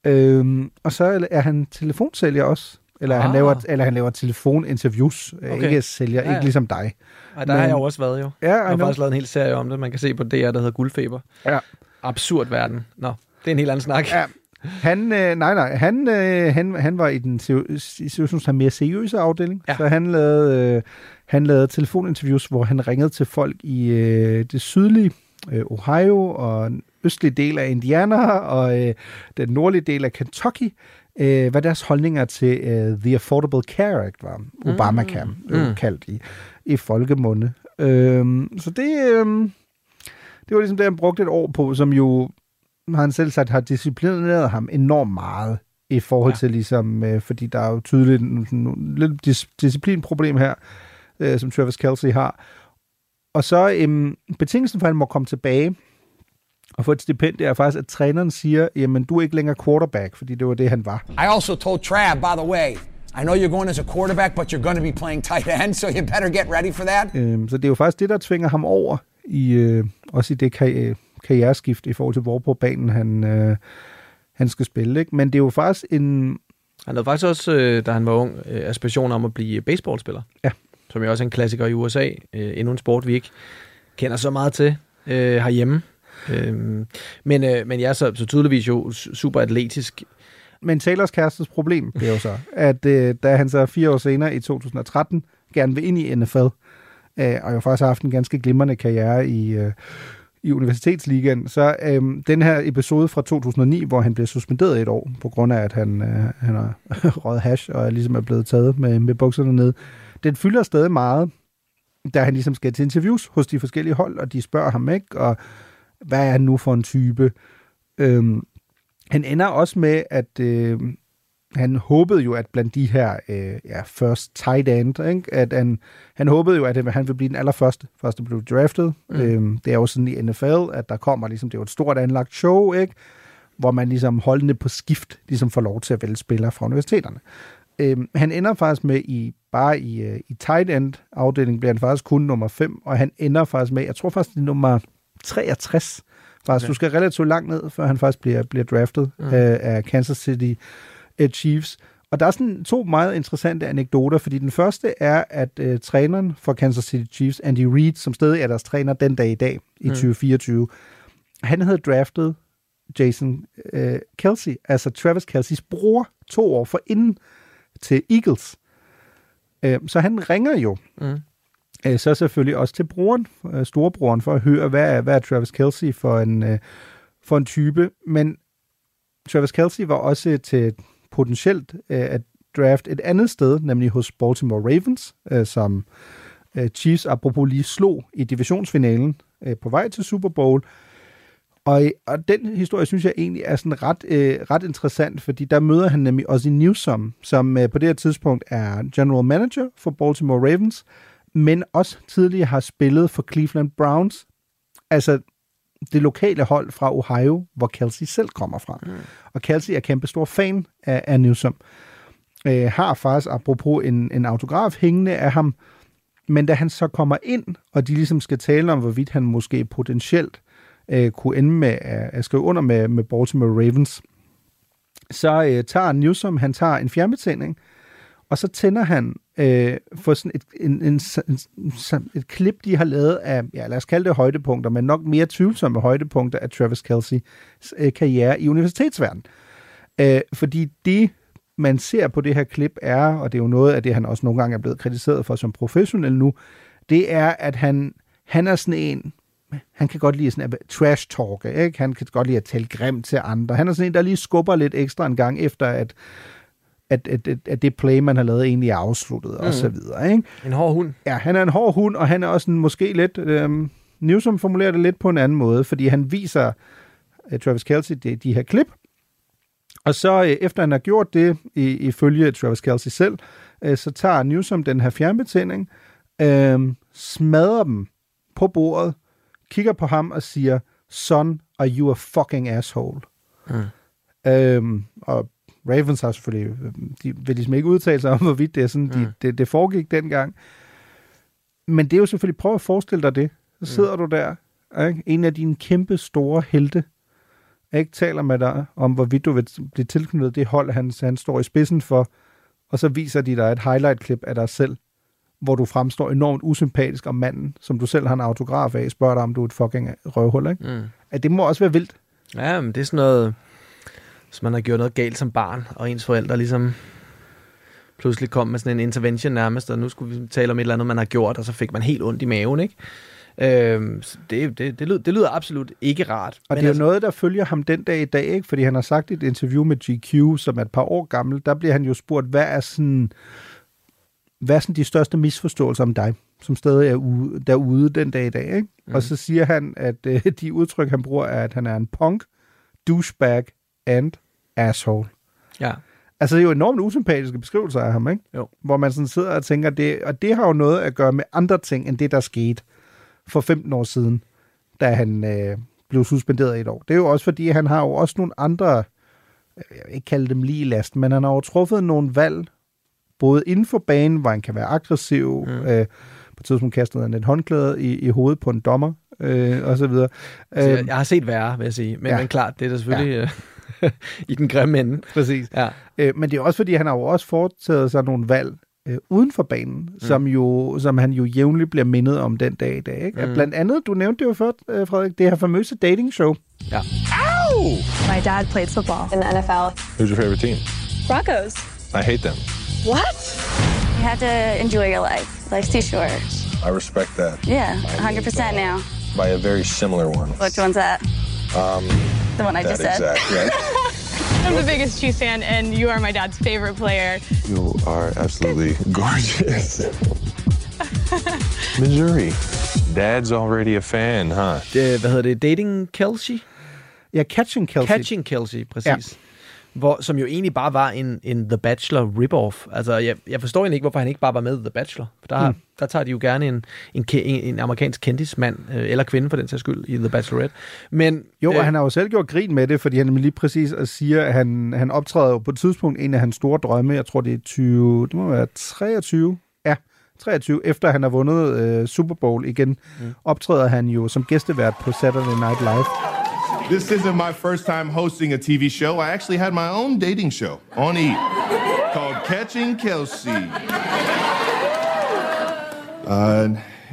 Øhm, og så er han telefonsælger også. Eller, ah. han laver, eller han laver telefoninterviews. Okay. Okay. Ikke sælger, Ja, ja, ikke ligesom dig. Ej, der har jeg jo også været jo. Ja, jeg har faktisk lavet en hel serie om det, man kan se på DR, der hedder Guldfeber. Ja. Absurd verden. Nå, det er en helt anden snak. Ja. Han, øh, nej, nej, han, øh, han, han var i den i situationen mere seriøse afdeling, ja. så han lavede, øh, han lavede telefoninterviews, hvor han ringede til folk i øh, det sydlige øh, Ohio og den østlige del af Indiana og øh, den nordlige del af Kentucky, øh, hvad deres holdninger til øh, The Affordable Care Act var, Obamacare, mm. Mm. øh, kaldt i, i folkemunde. Øh, så det, øh, det var ligesom det, han brugte et år på, som jo har han selv sagt, har disciplineret ham enormt meget i forhold ja. til ligesom, øh, fordi der er jo tydeligt en, sådan, en lidt dis- disciplinproblem her, øh, som Travis Kelsey har. Og så øhm, betingelsen for, at han må komme tilbage, at få et stipendie er faktisk, at træneren siger, jamen du er ikke længere quarterback, fordi det var det, han var. I also told Trav, by the way, I know you're going as a quarterback, but you're going to be playing tight end, so you better get ready for that. Øhm, så det er jo faktisk det, der tvinger ham over, i, øh, også i det karri- karriereskift i forhold til, hvor på banen han, øh, han skal spille. Ikke? Men det er jo faktisk en... Han havde faktisk også, øh, da han var ung, øh, aspiration om at blive baseballspiller. Ja. Som jo også er en klassiker i USA. Øh, endnu en sport, vi ikke kender så meget til øh, herhjemme. Øh, men, øh, men jeg er så, så tydeligvis jo super atletisk. Men Taylors kærestes problem er jo så, at øh, da han så fire år senere i 2013 gerne vil ind i NFL, øh, og jo faktisk har haft en ganske glimrende karriere i, øh, i Universitetsligaen, så øh, den her episode fra 2009, hvor han bliver suspenderet et år, på grund af, at han, øh, han har [LAUGHS] røget hash, og ligesom er blevet taget med, med bukserne ned, den fylder stadig meget, da han ligesom skal til interviews hos de forskellige hold, og de spørger ham ikke, og hvad er han nu for en type? Øhm, han ender også med, at øh, han håbede jo, at blandt de her øh, ja, first tight end, ikke? at han, han håbede jo, at han ville blive den allerførste, første blev draftet. Mm. Øhm, det er jo sådan i NFL, at der kommer ligesom, det er jo et stort anlagt show, ikke? hvor man ligesom holdende på skift ligesom får lov til at vælge spillere fra universiteterne. Øhm, han ender faktisk med i bare i, øh, i tight end afdelingen bliver han faktisk kun nummer 5, og han ender faktisk med, jeg tror faktisk det er nummer 63. Faktisk, Okay. du skal relativt langt ned, før han faktisk bliver, bliver draftet Mm. mm. af, Kansas City øh, Chiefs. Og der er sådan to meget interessante anekdoter, fordi den første er, at øh, træneren for Kansas City Chiefs, Andy Reid, som stadig er deres træner den dag i dag, i Mm. 2024, han havde draftet Jason øh, Kelsey, altså Travis Kelceys bror, to år for inden til Eagles. Øh, så han ringer jo Mm. øh, så selvfølgelig også til broren, øh, storebroren, for at høre, hvad er, hvad er Travis Kelsey for en, øh, for en type. Men Travis Kelsey var også til potentielt øh, at draft et andet sted, nemlig hos Baltimore Ravens, øh, som øh, Chiefs apropos lige slog i divisionsfinalen øh, på vej til Super Bowl. Og, og den historie synes jeg egentlig er sådan ret, øh, ret interessant, fordi der møder han nemlig også i Newsom, som øh, på det her tidspunkt er general manager for Baltimore Ravens, men også tidligere har spillet for Cleveland Browns, altså det lokale hold fra Ohio, hvor Kelsey selv kommer fra. Mm. Og Kelsey er kæmpe stor fan af, af Newsom. Øh, har faktisk, apropos en, en autograf hængende af ham, men da han så kommer ind, og de ligesom skal tale om, hvorvidt han måske potentielt øh, kunne ende med at, at skrive under med, med Baltimore Ravens, så øh, tager Newsom, han tager en fjernbetjening, og så tænder han øh, for sådan et, en, en, en, en, et klip, de har lavet af, ja, lad os kalde det højdepunkter, men nok mere tvivlsomme højdepunkter af Travis Kelsey øh, karriere i universitetsverdenen. Øh, fordi det, man ser på det her klip er, og det er jo noget af det, han også nogle gange er blevet kritiseret for som professionel nu, det er, at han, han er sådan en, han kan godt lide sådan at trash talk, ikke? Han kan godt lide at tale grimt til andre. Han er sådan en, der lige skubber lidt ekstra en gang efter, at, at, at, at, at det play, man har lavet, egentlig er afsluttet, mm. og så videre, ikke? En hård hund. Ja, han er en hård hund, og han er også en, måske lidt... Øhm, Newsom formulerer det lidt på en anden måde, fordi han viser uh, Travis Kelsey de, de her klip, og så øh, efter han har gjort det, i, ifølge Travis Kelsey selv, øh, så tager Newsom den her fjernbetjening, øh, smadrer dem på bordet, kigger på ham og siger, son, are you a fucking asshole? Mm. Øhm, og Ravens har selvfølgelig, de vil ligesom ikke udtale sig om, hvorvidt det er sådan, de, Mm. det, det foregik dengang. Men det er jo selvfølgelig, prøv at forestille dig det. Så sidder du der, ikke? en af dine kæmpe store helte, ikke taler med dig om, hvorvidt du vil blive tilknyttet det hold, han, han står i spidsen for, og så viser de dig et highlight-klip af dig selv, hvor du fremstår enormt usympatisk om manden, som du selv har en autograf af, spørger dig, om du er et fucking røvhul, ikke? Mm. At det må også være vildt. Ja, men det er sådan noget, hvis man har gjort noget galt som barn, og ens forældre ligesom pludselig kom med sådan en intervention nærmest, og nu skulle vi tale om et eller andet, man har gjort, og så fik man helt ondt i maven, ikke? Øhm, så det, det, det, lyder, det lyder absolut ikke rart. Og Men det er jo altså- noget, der følger ham den dag i dag, ikke? Fordi han har sagt i et interview med GQ, som er et par år gammel, der bliver han jo spurgt, hvad er sådan, hvad er sådan de største misforståelser om dig, som stadig er ude, derude den dag i dag, ikke? Mm. Og så siger han, at øh, [LAUGHS] de udtryk, han bruger, er, at han er en punk, douchebag and asshole. Ja. Altså, det er jo enormt usympatiske beskrivelser af ham, ikke? Jo. Hvor man sådan sidder og tænker, det, og det har jo noget at gøre med andre ting, end det, der skete for 15 år siden, da han, øh, blev suspenderet i et år. Det er jo også fordi, han har jo også nogle andre, jeg vil ikke kalde dem lige last, men han har jo truffet nogle valg, både inden for banen, hvor han kan være aggressiv, mm. øh, på et tidspunkt kastede han et håndklæde i, i hovedet på en dommer, øh, og så videre. Så jeg, jeg har set værre, vil jeg sige. Men, ja. men klart, det er da selvfølgelig ja. [LAUGHS] i den grimme ende. Præcis. Ja. Øh, men det er også fordi, han har jo også foretaget sig nogle valg øh, uden for banen, mm. som, jo, som han jo jævnligt bliver mindet om den dag i dag. Ikke? Mm. Mm. Blandt andet, du nævnte det jo før, øh, Frederik, det her famøse dating show. Ja. Ow! My dad played football in the NFL. Who's your favorite team? Broncos. I hate them. What? You have to enjoy your life. Life's too short. I respect that. Yeah, 100% now. By a very similar one. Which one's that? Um, The one I that just said. exact, [LAUGHS] yeah. I'm the biggest Chiefs fan, and you are my dad's favorite player. You are absolutely gorgeous. [LAUGHS] Missouri. Dad's already a fan, huh? Det, hvad hedder det? Dating Kelsey? Ja, Catching Kelsey. Catching Kelsey, præcis. Ja. Hvor, som jo egentlig bare var en, en The Bachelor rip-off. Altså, jeg, jeg forstår egentlig ikke, hvorfor han ikke bare var med The Bachelor. For der, Mm. der tager de jo gerne en, en, en, en amerikansk kendismand, øh, eller kvinde for den sags skyld, i The Bachelorette. Men, Jo, og han har jo selv gjort grin med det, fordi han lige præcis siger, at han, han optræder jo på et tidspunkt en af hans store drømme, jeg tror det er 20, det må være 23, ja, 23, efter han har vundet øh, Super Bowl igen, mm. optræder han jo som gæstevært på Saturday Night Live. This isn't my first time hosting a TV show. I actually had my own dating show on E called Catching Kelsey. Uh,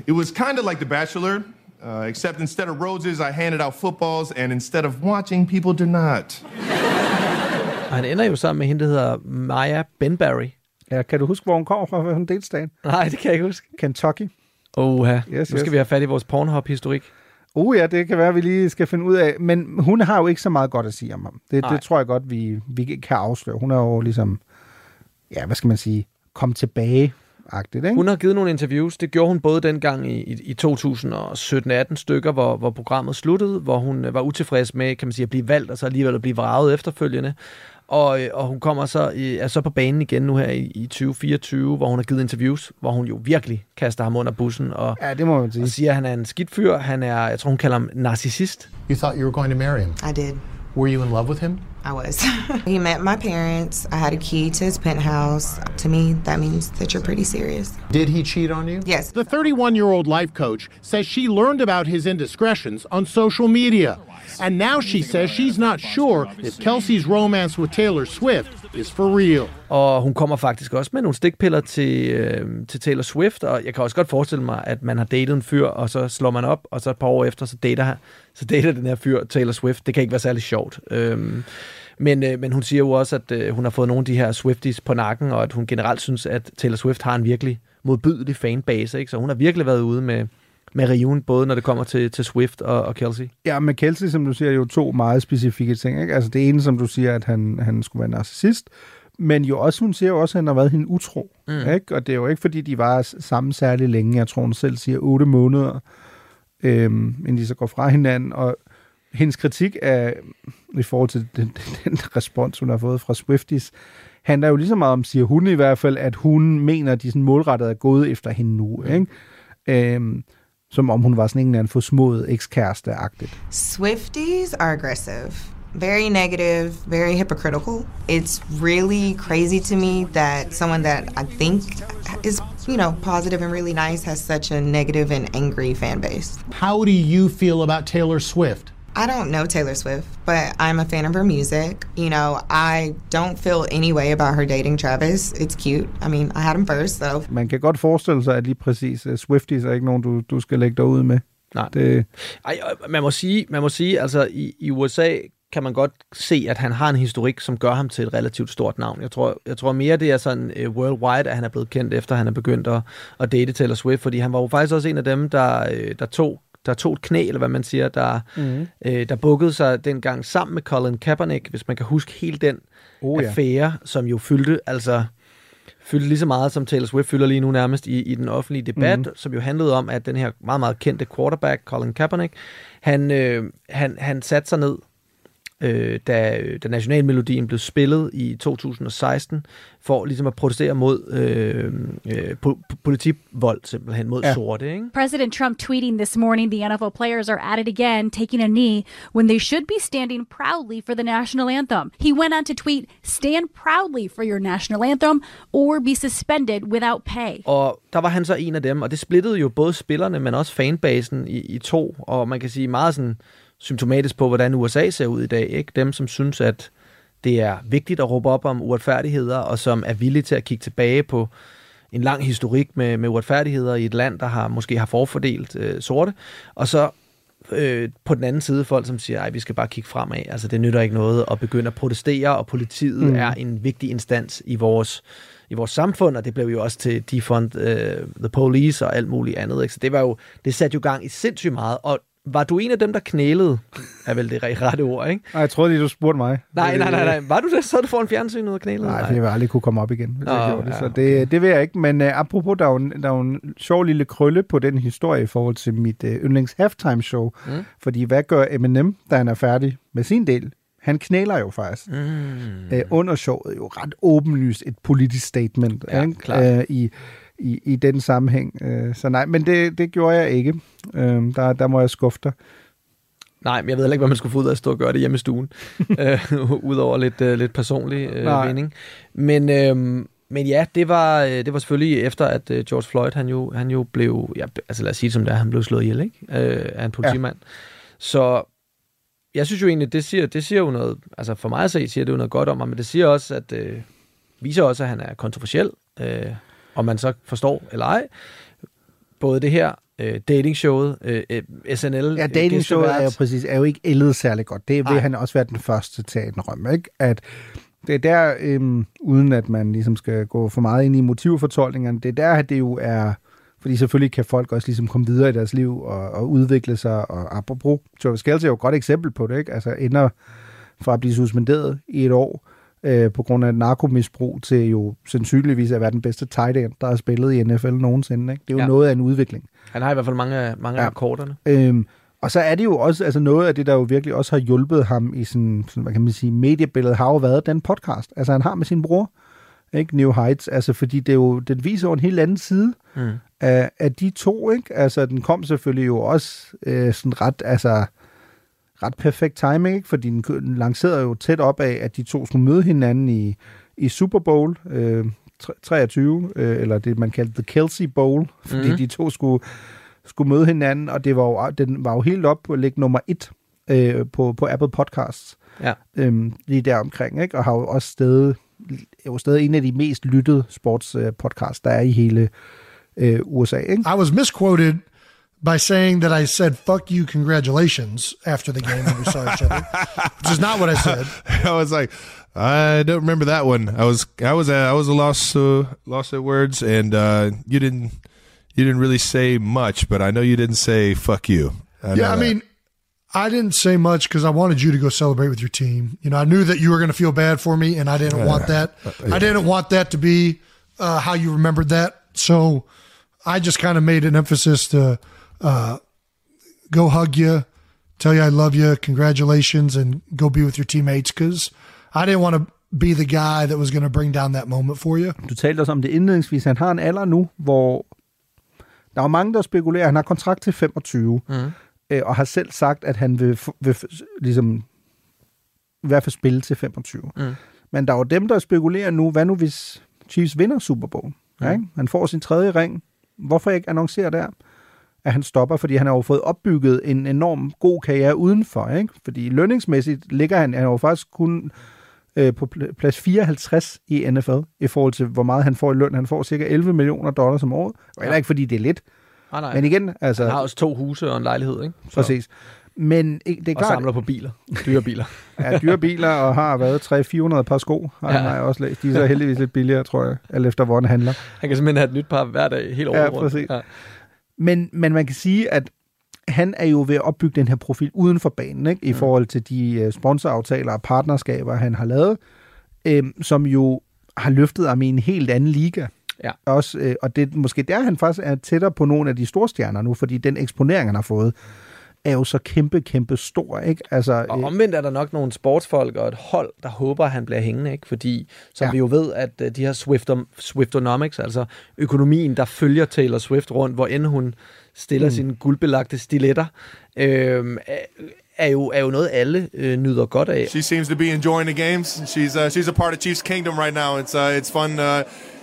it was kind of like The Bachelor, uh, except instead of roses, I handed out footballs, and instead of watching, people do not. Og han ender jo sammen med hende, der hedder Maya Benberry. Ja, kan du huske, hvor hun kommer fra, hvilken delstat? Nej, det kan jeg ikke huske. Kentucky. Oha, Yes, nu skal yes. vi have fat i vores Pornhub-historik. Uh ja, det kan være, at vi lige skal finde ud af. Men hun har jo ikke så meget godt at sige om ham. Det, Nej. det tror jeg godt, vi, vi kan afsløre. Hun er jo ligesom, ja, hvad skal man sige, kom tilbage agtigt, ikke? Hun har givet nogle interviews. Det gjorde hun både dengang i, i, i 2017-18 stykker, hvor, hvor programmet sluttede, hvor hun var utilfreds med, kan man sige, at blive valgt, og så alligevel at blive vraget efterfølgende. Og, øh, og hun kommer så, i, er så på banen igen nu her i, i 2024, hvor hun har givet interviews, hvor hun jo virkelig kaster ham under bussen og, ja, det må man sige. og siger, at han er en skidt fyr. Han er, jeg tror, hun kalder ham narcissist. You thought you were going to marry him. I did. Were you in love with him? I was. [LAUGHS] he met my parents. I had a key to his penthouse. To me, that means that you're pretty serious. Did he cheat on you? Yes. The 31 year old life coach says she learned about his indiscretions on social media. And now she says she's not sure if Kelsey's romance with Taylor Swift is for real. Og hun kommer faktisk også med nogle stikpiller til, øh, til Taylor Swift, og jeg kan også godt forestille mig, at man har datet en fyr, og så slår man op, og så et par år efter, så dater, så dater den her fyr Taylor Swift. Det kan ikke være særlig sjovt. Øhm, men, øh, men hun siger jo også, at øh, hun har fået nogle af de her Swifties på nakken, og at hun generelt synes, at Taylor Swift har en virkelig modbydelig fanbase. Ikke? Så hun har virkelig været ude med, med riven, både når det kommer til, til Swift og, og Kelsey. Ja, med Kelsey, som du siger, er jo to meget specifikke ting. Ikke? Altså det ene, som du siger, at han, han skulle være narcissist, men jo også, hun siger jo også, at han har været hende utro. Mm. Mm. Ikke? Og det er jo ikke, fordi de var sammen særlig længe. Jeg tror, hun selv siger otte måneder, øhm, inden de så går fra hinanden. Og hendes kritik af, i forhold til den, [LAUGHS] den respons, hun har fået fra Swifties, handler jo lige så meget om, siger hun i hvert fald, at hun mener, at de sådan målrettet er gået efter hende nu. Ikke? Øhm, som om hun var sådan en eller anden forsmået ekskæreste-agtigt. Swifties are aggressive, very negative, very hypocritical. It's really crazy to me that someone that I think is, you know, positive and really nice has such a negative and angry fan base. How do you feel about Taylor Swift? I don't know Taylor Swift, but I'm a fan of her music. You know, I don't feel any way about her dating Travis. It's cute. I mean, I had him first, so Man kan godt forestille sig, at lige præcis uh, Swifties er ikke nogen, du, du skal lægge dig ud med. Nej. Det, Ej, og man må sige, man må sige altså i, i USA kan man godt se, at han har en historik, som gør ham til et relativt stort navn. Jeg tror, jeg tror mere, det er sådan uh, worldwide, at han er blevet kendt, efter han er begyndt at, at date Taylor Swift, fordi han var jo faktisk også en af dem, der, øh, der tog der tog et knæ, eller hvad man siger, der, Mhm. øh, der bukkede sig dengang sammen med Colin Kaepernick, hvis man kan huske hele den Oh, ja. affære, som jo fyldte, altså fyldte lige så meget, som Taylor Swift fylder lige nu nærmest i, i den offentlige debat, mm. som jo handlede om, at den her meget, meget kendte quarterback, Colin Kaepernick, han, øh, han, han satte sig ned øh, da, da nationalmelodien blev spillet i 2016, for ligesom at protestere mod øh, øh, po- politivold, simpelthen mod ja. sorte. Ikke? President Trump tweeting this morning the NFL players are at it again, taking a knee when they should be standing proudly for the national anthem. He went on to tweet, Stand proudly for your national anthem or be suspended without pay. Og der var han så en af dem, og det splittede jo både spillerne, men også fanbasen i, i to, og man kan sige meget sådan symptomatisk på, hvordan USA ser ud i dag. Ikke? Dem, som synes, at det er vigtigt at råbe op om uretfærdigheder, og som er villige til at kigge tilbage på en lang historik med, med uretfærdigheder i et land, der har måske har forfordelt øh, sorte. Og så øh, på den anden side folk, som siger, at vi skal bare kigge fremad. Altså, det nytter ikke noget at begynde at protestere, og politiet mm. er en vigtig instans i vores i vores samfund, og det blev jo også til defund uh, the police og alt muligt andet. Ikke? Så det var jo, det satte jo gang i sindssygt meget, og var du en af dem, der knælede? Er vel det rette ord, ikke? Nej, jeg troede lige, du spurgte mig. Nej, nej, nej, nej. Var du det? Så du foran fjernsynet og knælede? Nej, fordi jeg aldrig kunne komme op igen, hvis oh, jeg gjorde det. Så det, det vil jeg ikke. Men uh, apropos, der er, jo en, der er jo en sjov lille krølle på den historie i forhold til mit uh, yndlings halftime show. Mm. Fordi hvad gør Eminem, da han er færdig med sin del? Han knæler jo faktisk. Mm. Uh, under showet jo ret åbenlyst et politisk statement. Ja, ikke? Uh, i, i, i den sammenhæng. Uh, så nej, men det, det gjorde jeg ikke. Uh, der, der må jeg skuffe dig. Nej, men jeg ved heller ikke, hvad man skulle få ud af at stå og gøre det hjemme i stuen. uh, [LAUGHS] Udover lidt, uh, lidt personlig uh, mening. Men, uh, men ja, det var, det var selvfølgelig efter, at uh, George Floyd, han jo, han jo blev, ja, altså lad os sige det som det er, han blev slået ihjel, ikke? Uh, af en politimand. Ja. Så jeg synes jo egentlig, det siger, det siger jo noget, altså for mig at se, siger det jo noget godt om ham, men det siger også, at øh, viser også, at han er kontroversiel, øh, om man så forstår eller ej. Både det her øh, datingshowet, øh, SNL... Ja, datingshowet er jo præcis, er jo ikke ældet særlig godt. Det vil Nej. han også være den første til at indrømme, ikke? At det er der, øhm, uden at man ligesom skal gå for meget ind i motivfortolkningerne, det er der, at det jo er... Fordi selvfølgelig kan folk også ligesom komme videre i deres liv og, og udvikle sig. Og apropos, Travis Kelce er jo et godt eksempel på det, ikke? Altså ender fra at blive suspenderet i et år øh, på grund af narkomisbrug til jo sandsynligvis at være den bedste tight end, der har spillet i NFL nogensinde. Ikke? Det er jo Ja. noget af en udvikling. Han har i hvert fald mange, mange ja. af akkorderne. Øhm, og så er det jo også, altså noget af det, der jo virkelig også har hjulpet ham i sådan, sådan hvad kan man sige, mediebilledet, har jo været den podcast. Altså han har med sin bror, ikke? New Heights, altså fordi det jo, den viser jo en helt anden side Mm. af, af de to, ikke? Altså den kom selvfølgelig jo også øh, sådan ret, altså ret perfekt timing, ikke? Fordi den, lancerede jo tæt op af, at de to skulle møde hinanden i, i Super Bowl øh, 23, øh, eller det man kaldte The Kelsey Bowl, [LAUGHS] fordi mm-hmm. de to skulle, skulle møde hinanden, og det var jo, den var jo helt op på at ligge nummer et øh, på, på Apple Podcasts. Ja. Øhm, lige der omkring, ikke? Og har jo også stadig, er jo stadig en af de mest lyttede sportspodcasts, der er i hele øh, USA, ikke? I was misquoted by saying that I said "fuck you, congratulations" after the game when we saw each other, which is not what I said. [LAUGHS] I was like, I don't remember that one. I was I was uh, I was a lost uh, lost at words, and uh, you didn't you didn't really say much, but I know you didn't say "fuck you." I yeah, I that. mean, I didn't say much because I wanted you to go celebrate with your team. You know, I knew that you were going to feel bad for me, and I didn't Yeah. want that. Uh, I didn't want that to be uh, how you remembered that. So I just kind of made an emphasis to uh, go hug you, tell you I love you, congratulations, and go be with your teammates because I didn't want to be the guy that was going to bring down that moment for you. Du talte også om det indledningsvis. Han har en alder nu, hvor der er mange, der spekulerer. Han har kontrakt til 25, Mm. øh, og har selv sagt, at han vil, vil ligesom, i hvert fald spille til 25. Mm. Men der er jo dem, der spekulerer nu, hvad nu hvis Chiefs vinder Super Bowl? Mm. Ja. Ikke? Han får sin tredje ring. Hvorfor ikke annoncere der, at han stopper? Fordi han har jo fået opbygget en enorm god karriere udenfor. Ikke? Fordi lønningsmæssigt ligger han, han er jo faktisk kun øh, på pl- plads 54 i NFL, i forhold til, hvor meget han får i løn. Han får cirka 11 millioner dollars om året. Og heller ikke, fordi det er lidt. Nej, nej. Men igen, altså... Han har også to huse og en lejlighed, ikke? Så- Præcis. Men det er og klart... samler på biler. Dyre biler. [LAUGHS] Ja, dyre biler, og har været 300-400 par sko, har, Ja. ja. jeg også læst. De er så heldigvis lidt billigere, tror jeg, alt efter hvor den handler. Han kan simpelthen have et nyt par hver dag, helt over Ja, præcis. Men, men man kan sige, at han er jo ved at opbygge den her profil uden for banen, ikke? i Mm. forhold til de uh, sponsoraftaler og partnerskaber, han har lavet, øhm, som jo har løftet ham i en helt anden liga. Ja. Også, øh, og det er måske der, han faktisk er tættere på nogle af de store stjerner nu, fordi den eksponering, han har fået, er jo så kæmpe, kæmpe stor, ikke? Altså, Og omvendt er der nok nogle sportsfolk og et hold, der håber, at han bliver hængende, ikke? Fordi, som ja. Vi jo ved, at øh, de her Swiftom, Swiftonomics, altså økonomien, der følger Taylor Swift rundt, hvor end hun stiller mm. Sine guldbelagte stiletter, øh, er, er, jo, er jo noget, alle øh, nyder godt af. She seems to be enjoying the games. She's uh, she's a part of Chiefs Kingdom right now. It's uh, it's fun uh,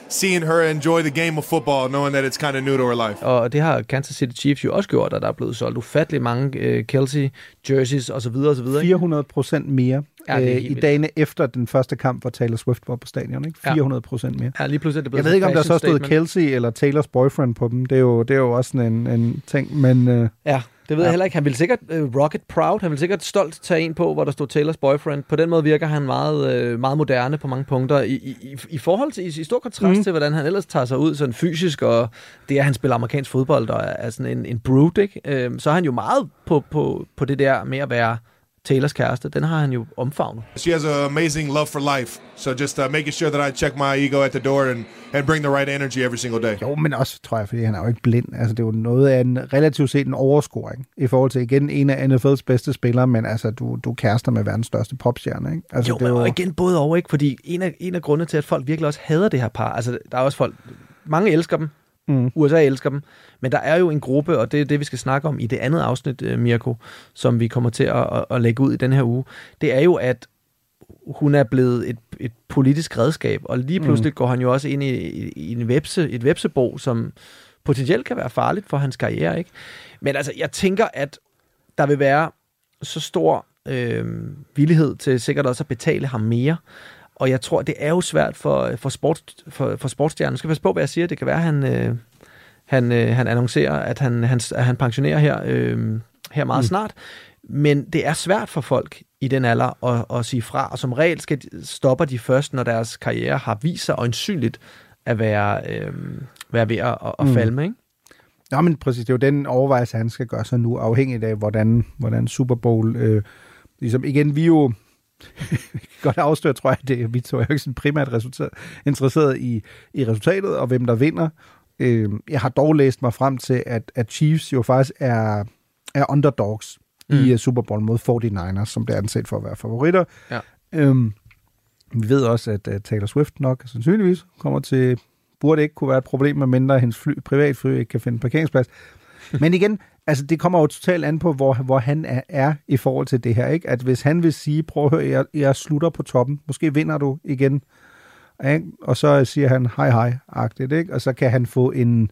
seeing her enjoy the game of football, knowing that it's kind of new to her life. Og det har Kansas City Chiefs jo også gjort, at der er blevet solgt ufattelig mange øh, Kelsey jerseys osv. osv. ikke? 400 procent mere Ja, øh, i dagene efter den første kamp, hvor Taylor Swift var på stadion. Ikke? Ja. 400 procent mere. Ja, lige pludselig er det blevet Jeg ved ikke, om der så stod. Kelsey eller Taylors boyfriend på dem. Det er jo, det er jo også sådan en, en ting, men... Øh, Ja, det ved Ja. jeg heller ikke. Han ville sikkert uh, rocket proud. Han ville sikkert stolt tage en på, hvor der stod Taylors boyfriend. På den måde virker han meget, uh, meget moderne på mange punkter. I, i, i- forhold til, i, i stor kontrast mm. til, hvordan han ellers tager sig ud sådan fysisk, og det at han spiller amerikansk fodbold, og er, er sådan en, en brute, ikke? Uh, så er han jo meget på, på, på det der med at være Taylors kæreste. Den har han jo omfavnet. She has an amazing love for life. So just uh, making sure that I check my ego at the door and, and bring the right energy every single day. Jo, men også, tror jeg, fordi han er jo ikke blind. Altså, det er jo noget af en relativt set en overscoring i forhold til, igen, en af NFL's bedste spillere, men altså, du, du er kærester med verdens største popstjerne, ikke? Altså, jo, det er men og igen både over, ikke? Fordi en af, en af grundene til, at folk virkelig også hader det her par, altså der er også folk, mange elsker dem, Mm. USA elsker dem, men der er jo en gruppe, og det er det, vi skal snakke om i det andet afsnit, øh, Mirko, som vi kommer til at, at, lægge ud i den her uge, det er jo, at hun er blevet et, et politisk redskab, og lige pludselig mm. går han jo også ind i, i, i en webse, et websebo, som potentielt kan være farligt for hans karriere, ikke? Men altså, jeg tænker, at der vil være så stor øh, villighed til sikkert også at betale ham mere, og jeg tror, det er jo svært for, for, sport, for, for sportsstjernen. Jeg skal passe på, hvad jeg siger. Det kan være, at han, øh, han, øh, han annoncerer, at han, han, at han pensionerer her, øh, her meget Mm. snart. Men det er svært for folk i den alder at, at sige fra, og som regel skal, de- stopper de først, når deres karriere har vist sig øjensynligt at være, øh, være ved at, at Mm. falme. Ikke? Ja, men præcis, det er jo den overvejelse, han skal gøre sig nu, afhængigt af, hvordan, hvordan Super Bowl... Øh, ligesom, igen, vi er jo [LAUGHS] godt afsløre, tror jeg, det, vi to er jo ikke sådan primært resultat, interesseret i, i resultatet og hvem der vinder. Øh, jeg har dog læst mig frem til, at, at Chiefs jo faktisk er, er underdogs mm. i uh, Super Bowl mod 49ers, som det er anset for at være favoritter. Ja. Øhm, vi ved også, at uh, Taylor Swift nok sandsynligvis kommer til, burde ikke kunne være et problem, medmindre hendes fly, privatfly ikke kan finde parkeringsplads. Men igen, altså det kommer jo totalt an på, hvor, hvor han er, er i forhold til det her. Ikke? At hvis han vil sige, prøv at høre, jeg, jeg slutter på toppen, måske vinder du igen, ikke? og så siger han hej hej, agtigt, ikke? og så kan han få en,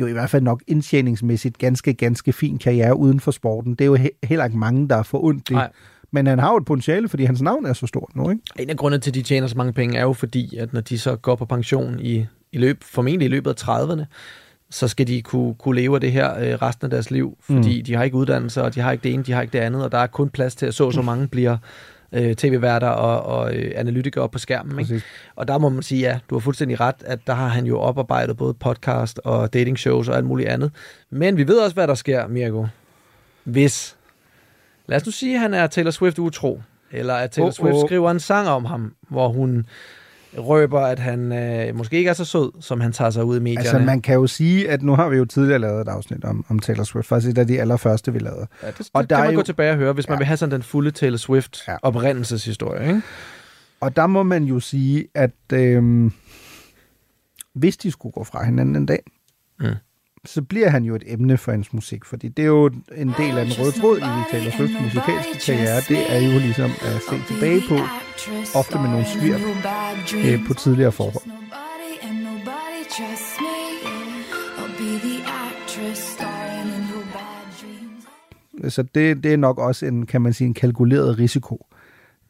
jo i hvert fald nok indtjeningsmæssigt ganske, ganske fin karriere uden for sporten. Det er jo he- heller ikke mange, der er for ondt det. Nej. Men han har jo et potentiale, fordi hans navn er så stort nu, ikke? En af grundene til, at de tjener så mange penge, er jo fordi, at når de så går på pension i, i løb, formentlig i løbet af 30'erne, så skal de kunne, kunne leve af det her øh, resten af deres liv, fordi mm. de har ikke uddannelse, og de har ikke det ene, de har ikke det andet, og der er kun plads til, at så så mange bliver øh, tv-værter og, og øh, analytikere op på skærmen. Ikke? Præcis. Og der må man sige, ja, du har fuldstændig ret, at der har han jo oparbejdet både podcast og dating shows og alt muligt andet. Men vi ved også, hvad der sker, Mirko. Hvis, lad os nu sige, at han er Taylor Swift utro, eller at Taylor Oh, Swift oh. skriver en sang om ham, hvor hun røber, at han øh, måske ikke er så sød, som han tager sig ud i medierne. Altså, man kan jo sige, at nu har vi jo tidligere lavet et afsnit om, om Taylor Swift, faktisk et af de allerførste, vi lavede. Ja, det, det Og kan der man er gå jo- tilbage og høre, hvis man Ja. vil have sådan den fulde Taylor Swift Ja. oprindelseshistorie. Ikke? Og der må man jo sige, at øhm, hvis de skulle gå fra hinanden en dag, Mm. Så bliver han jo et emne for hendes musik, fordi det er jo en del af den røde tråd i Taylor Swifts musikalske karriere. Det er jo ligesom at se tilbage på, ofte med nogle svirp øh, på tidligere forhold. Så det, det er nok også en, kan man sige, en kalkuleret risiko,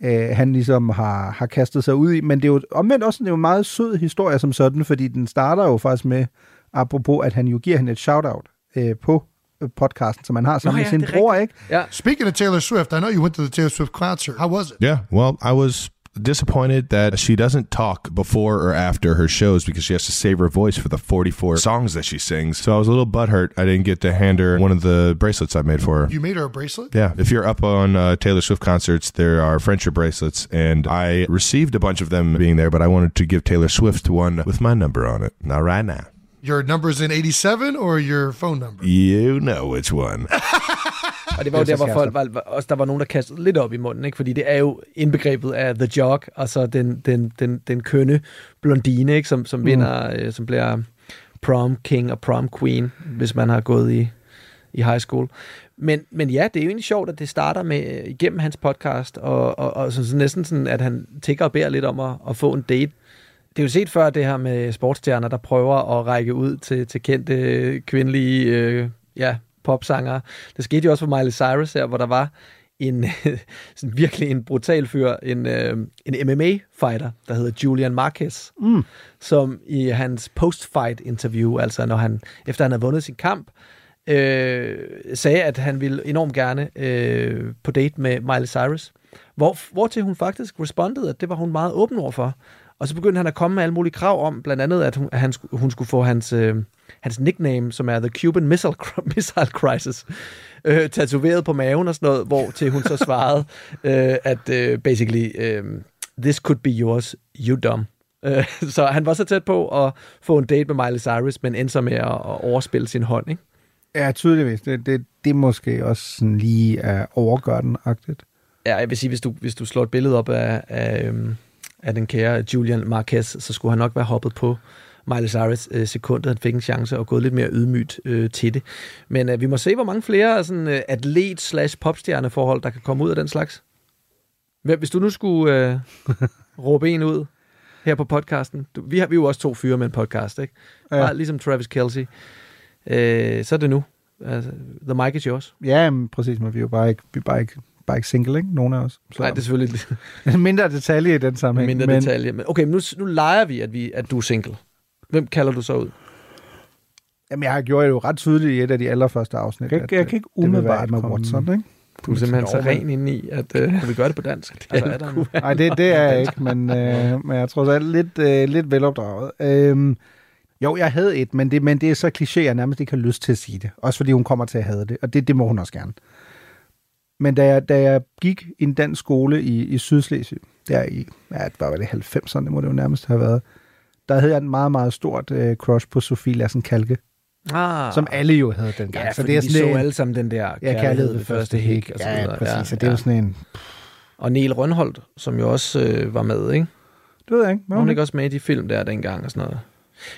øh, han ligesom har, har kastet sig ud i. Men det er jo omvendt også det er jo en meget sød historie som sådan, fordi den starter jo faktisk med, apropos, at han jo giver hende et shout-out øh, på øh, podcasten, som han har sammen Nå med sin det er bror, ikke? Ja. Speaking of Taylor Swift, I know you went to the Taylor Swift concert. How was it? Yeah, well, I was disappointed that she doesn't talk before or after her shows because she has to save her voice for the 44 songs that she sings. So I was a little butthurt I didn't get to hand her one of the bracelets I made for her. You made her a bracelet? Yeah, if you're up on uh, Taylor Swift concerts, there are friendship bracelets, and I received a bunch of them being there, but I wanted to give Taylor Swift one with my number on it. Not right now. Your number's in 87 or your phone number? You know which one. [LAUGHS] Og det var jo er der, hvor folk var, også der var nogen, der kastede lidt op i munden, ikke? fordi det er jo indbegrebet af The Jog, og så den, den, den, den kønne blondine, ikke? Som, som Mm. vinder, øh, som bliver prom king og prom queen, hvis man har gået i, i high school. Men, men ja, det er jo egentlig sjovt, at det starter med øh, igennem hans podcast, og, og, og så, så næsten sådan, at han tigger og beder lidt om at, at få en date. Det er jo set før det her med sportsstjerner, der prøver at række ud til, til kendte kvindelige øh, ja, popsangere. Det skete jo også for Miley Cyrus her, hvor der var en [LAUGHS] sådan virkelig en brutal fyr, en, øh, en MMA-fighter, der hedder Julian Marquez, Mm. som i hans post-fight interview, altså når han, efter han havde vundet sin kamp, øh, sagde, at han ville enormt gerne øh, på date med Miley Cyrus. Hvor, hvor til hun faktisk respondede, at det var hun meget åben over for. Og så begyndte han at komme med alle mulige krav om, blandt andet, at hun, at han, hun skulle få hans, øh, hans nickname, som er The Cuban Missile, [LAUGHS] Missile Crisis, øh, tatoveret på maven og sådan noget, hvor til hun så svarede, [LAUGHS] øh, at øh, basically, øh, this could be yours, you dumb. Øh, [LAUGHS] så han var så tæt på at få en date med Miley Cyrus, men endte så med at, at overspille sin hånd, ikke? Ja, tydeligvis. Det, det, det måske også sådan lige er overgør den-agtigt. Ja, jeg vil sige, hvis du, hvis du slår et billede op af, af, øhm, af den kære Julian Marquez, så skulle han nok være hoppet på Miley Cyrus øh, sekundet, han fik en chance og gået lidt mere ydmygt øh, til det. Men øh, vi må se, hvor mange flere sådan, øh, atlet-slash-popstjerneforhold, der kan komme ud af den slags. Hvis du nu skulle øh, [LAUGHS] råbe en ud her på podcasten. Du, vi, har, vi er jo også to fyre med en podcast, ikke? Ja. Ja. Bare ligesom Travis Kelsey. Øh, så er det nu. Altså, the mic is yours. Ja, men præcis, men vi er jo bare ikke, vi er bare ikke, bare ikke single, ikke? Nogen af os. Så, Nej, det er selvfølgelig en [LAUGHS] mindre detalje i den sammenhæng. mindre men, detalje. Men okay, men nu, nu leger vi, at, vi, at du er single. Hvem kalder du så ud? Jamen, jeg har gjort det jo ret tydeligt i et af de allerførste afsnit. Jeg at, jeg øh, kan ikke det umiddelbart Emma komme- Watson, ikke? Du er simpelthen så ren inde i, at øh, vi gør det på dansk. [LAUGHS] Det er, der Nej, det, det er jeg ikke, men, øh, men jeg er trods alt lidt, øh, lidt velopdraget. Øhm, jo, jeg havde et, men det, men det er så kliché, jeg nærmest ikke har lyst til at sige det. Også fordi hun kommer til at have det, og det, det må hun også gerne. Men da jeg, da jeg gik i en dansk skole i, i Sydslesvig, der i, ja, hvad var det, 90'erne, det må det jo nærmest have været, der havde jeg en meget, meget stort øh, crush på Sofie Lassen Kalke. Ah. Som alle jo havde dengang. Ja, fordi vi så alle sammen den der ja, kærlighed ved første hik. og så Ja, videre. præcis. Og det er jo sådan en... Og Niel Rønholdt, som jo også øh, var med, ikke? Det ved jeg ikke. Var hun ikke også med i de film der dengang og sådan noget?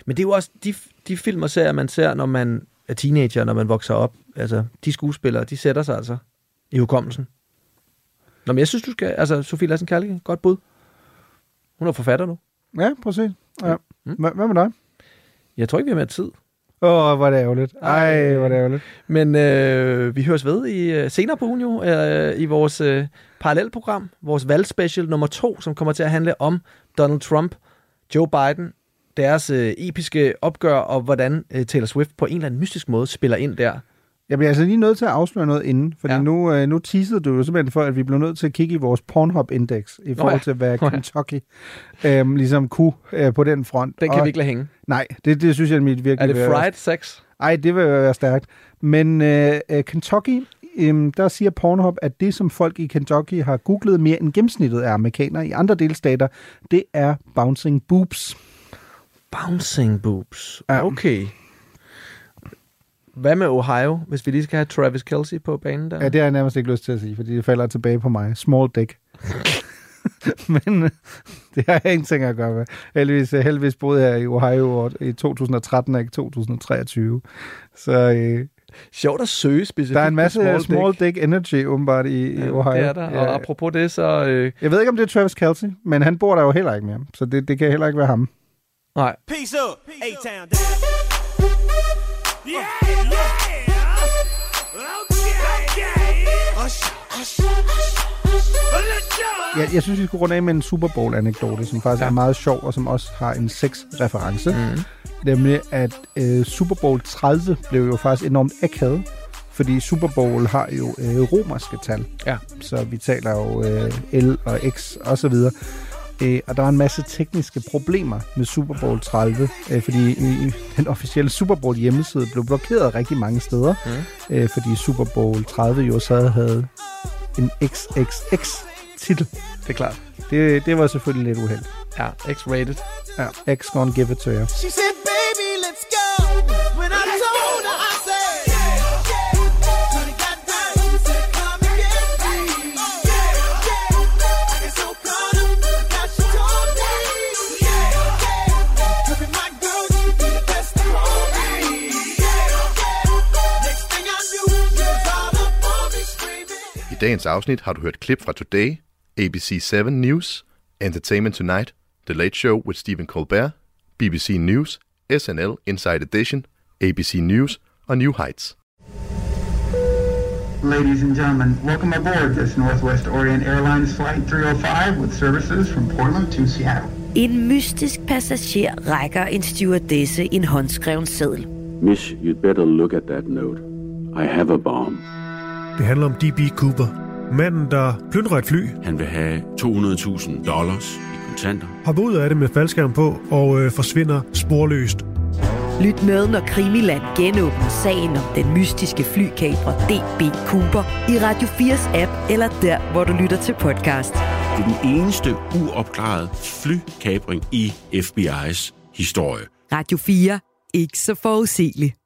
Men det er jo også de, de film og serier, man ser, når man er teenager, når man vokser op. Altså, de skuespillere, de sætter sig altså i hukommelsen. Nå, men jeg synes, du skal... Altså, Sofie Lassen Kærlighed, godt bud. Hun er forfatter nu. Ja, præcis. Ja. Mm. Hvad med dig? Jeg tror ikke, vi har mere tid. Åh, oh, hvor er det ærgerligt. Ej, hvor er det ærgerligt. Men øh, vi høres ved i øh, senere på ugen jo, øh, i vores øh, parallelprogram, vores valgspecial nummer to, som kommer til at handle om Donald Trump, Joe Biden, deres øh, episke opgør, og hvordan øh, Taylor Swift på en eller anden mystisk måde spiller ind der. Jeg bliver altså lige nødt til at afsløre noget inden, fordi ja. nu, øh, nu teasede du jo simpelthen for, at vi blev nødt til at kigge i vores Pornhub-index i forhold ja. til, hvad Nå ja. Kentucky øh, ligesom kunne øh, på den front. Den kan Og- vi ikke lade hænge. Nej, det, det synes jeg mit virkelig Er det fried sex? Ej, det vil være stærkt. Men øh, øh, Kentucky, øh, der siger Pornhub, at det, som folk i Kentucky har googlet mere end gennemsnittet af amerikanere i andre delstater, det er bouncing boobs. Bouncing boobs. Okay. Hvad med Ohio, hvis vi lige skal have Travis Kelsey på banen der? Ja, det har jeg nærmest ikke lyst til at sige, fordi det falder tilbage på mig. Small dick. [LAUGHS] Men øh, det har jeg ingenting at gøre med. Heldigvis, øh, heldigvis boede jeg i Ohio år- i 2013 og ikke 2023. Så øh, Sjovt at søge specifikt der er en masse small small, dick. dick. energy åbenbart i, i Ja, Ohio. det er der. Og apropos det, så... Øh... Jeg ved ikke, om det er Travis Kelsey, men han bor der jo heller ikke mere. Så det, det kan heller ikke være ham. Nej. Peace up, A-Town. Yeah, yeah. Okay, okay. Usher, usher, usher. Let's go. Jeg, jeg synes, vi skulle runde af med en Super Bowl-anekdote, som faktisk ja. er meget sjov, og som også har en sex-reference. Mm. Nemlig, at øh, Super Bowl 30 blev jo faktisk enormt akavet, fordi Super Bowl har jo øh, romerske tal. Ja. Så vi taler jo øh, L og X og så videre. Øh, og der var en masse tekniske problemer med Super Bowl 30, øh, fordi i den officielle Super Bowl hjemmeside blev blokeret rigtig mange steder, Mm. øh, fordi Super Bowl 30 jo så havde en XXX titel. Det er klart. Det, det var selvfølgelig lidt uheld. Ja, X-rated. Ja, X gonna give it to you. She said, dagens afsnit har du hørt klip fra Today, ABC7 News, Entertainment Tonight, The Late Show with Stephen Colbert, BBC News, SNL Inside Edition, ABC News og New Heights. Ladies and gentlemen, welcome aboard this Northwest Orient Airlines Flight 305 with services from Portland to Seattle. En mystisk passager rækker en stewardesse en håndskreven seddel. Miss, you'd better look at that note. I have a bomb. Det handler om D.B. Cooper. Manden, der plyndrer et fly, Han vil have 200.000 dollars i kontanter. hopper ud af det med faldskærm på og øh, forsvinder sporløst. Lyt med, når Krimiland genåbner sagen om den mystiske flykabrer D.B. Cooper i Radio 4's app, eller der, hvor du lytter til podcast. Det er den eneste uopklarede flykabring i FBI's historie. Radio 4. Ikke så forudsigeligt.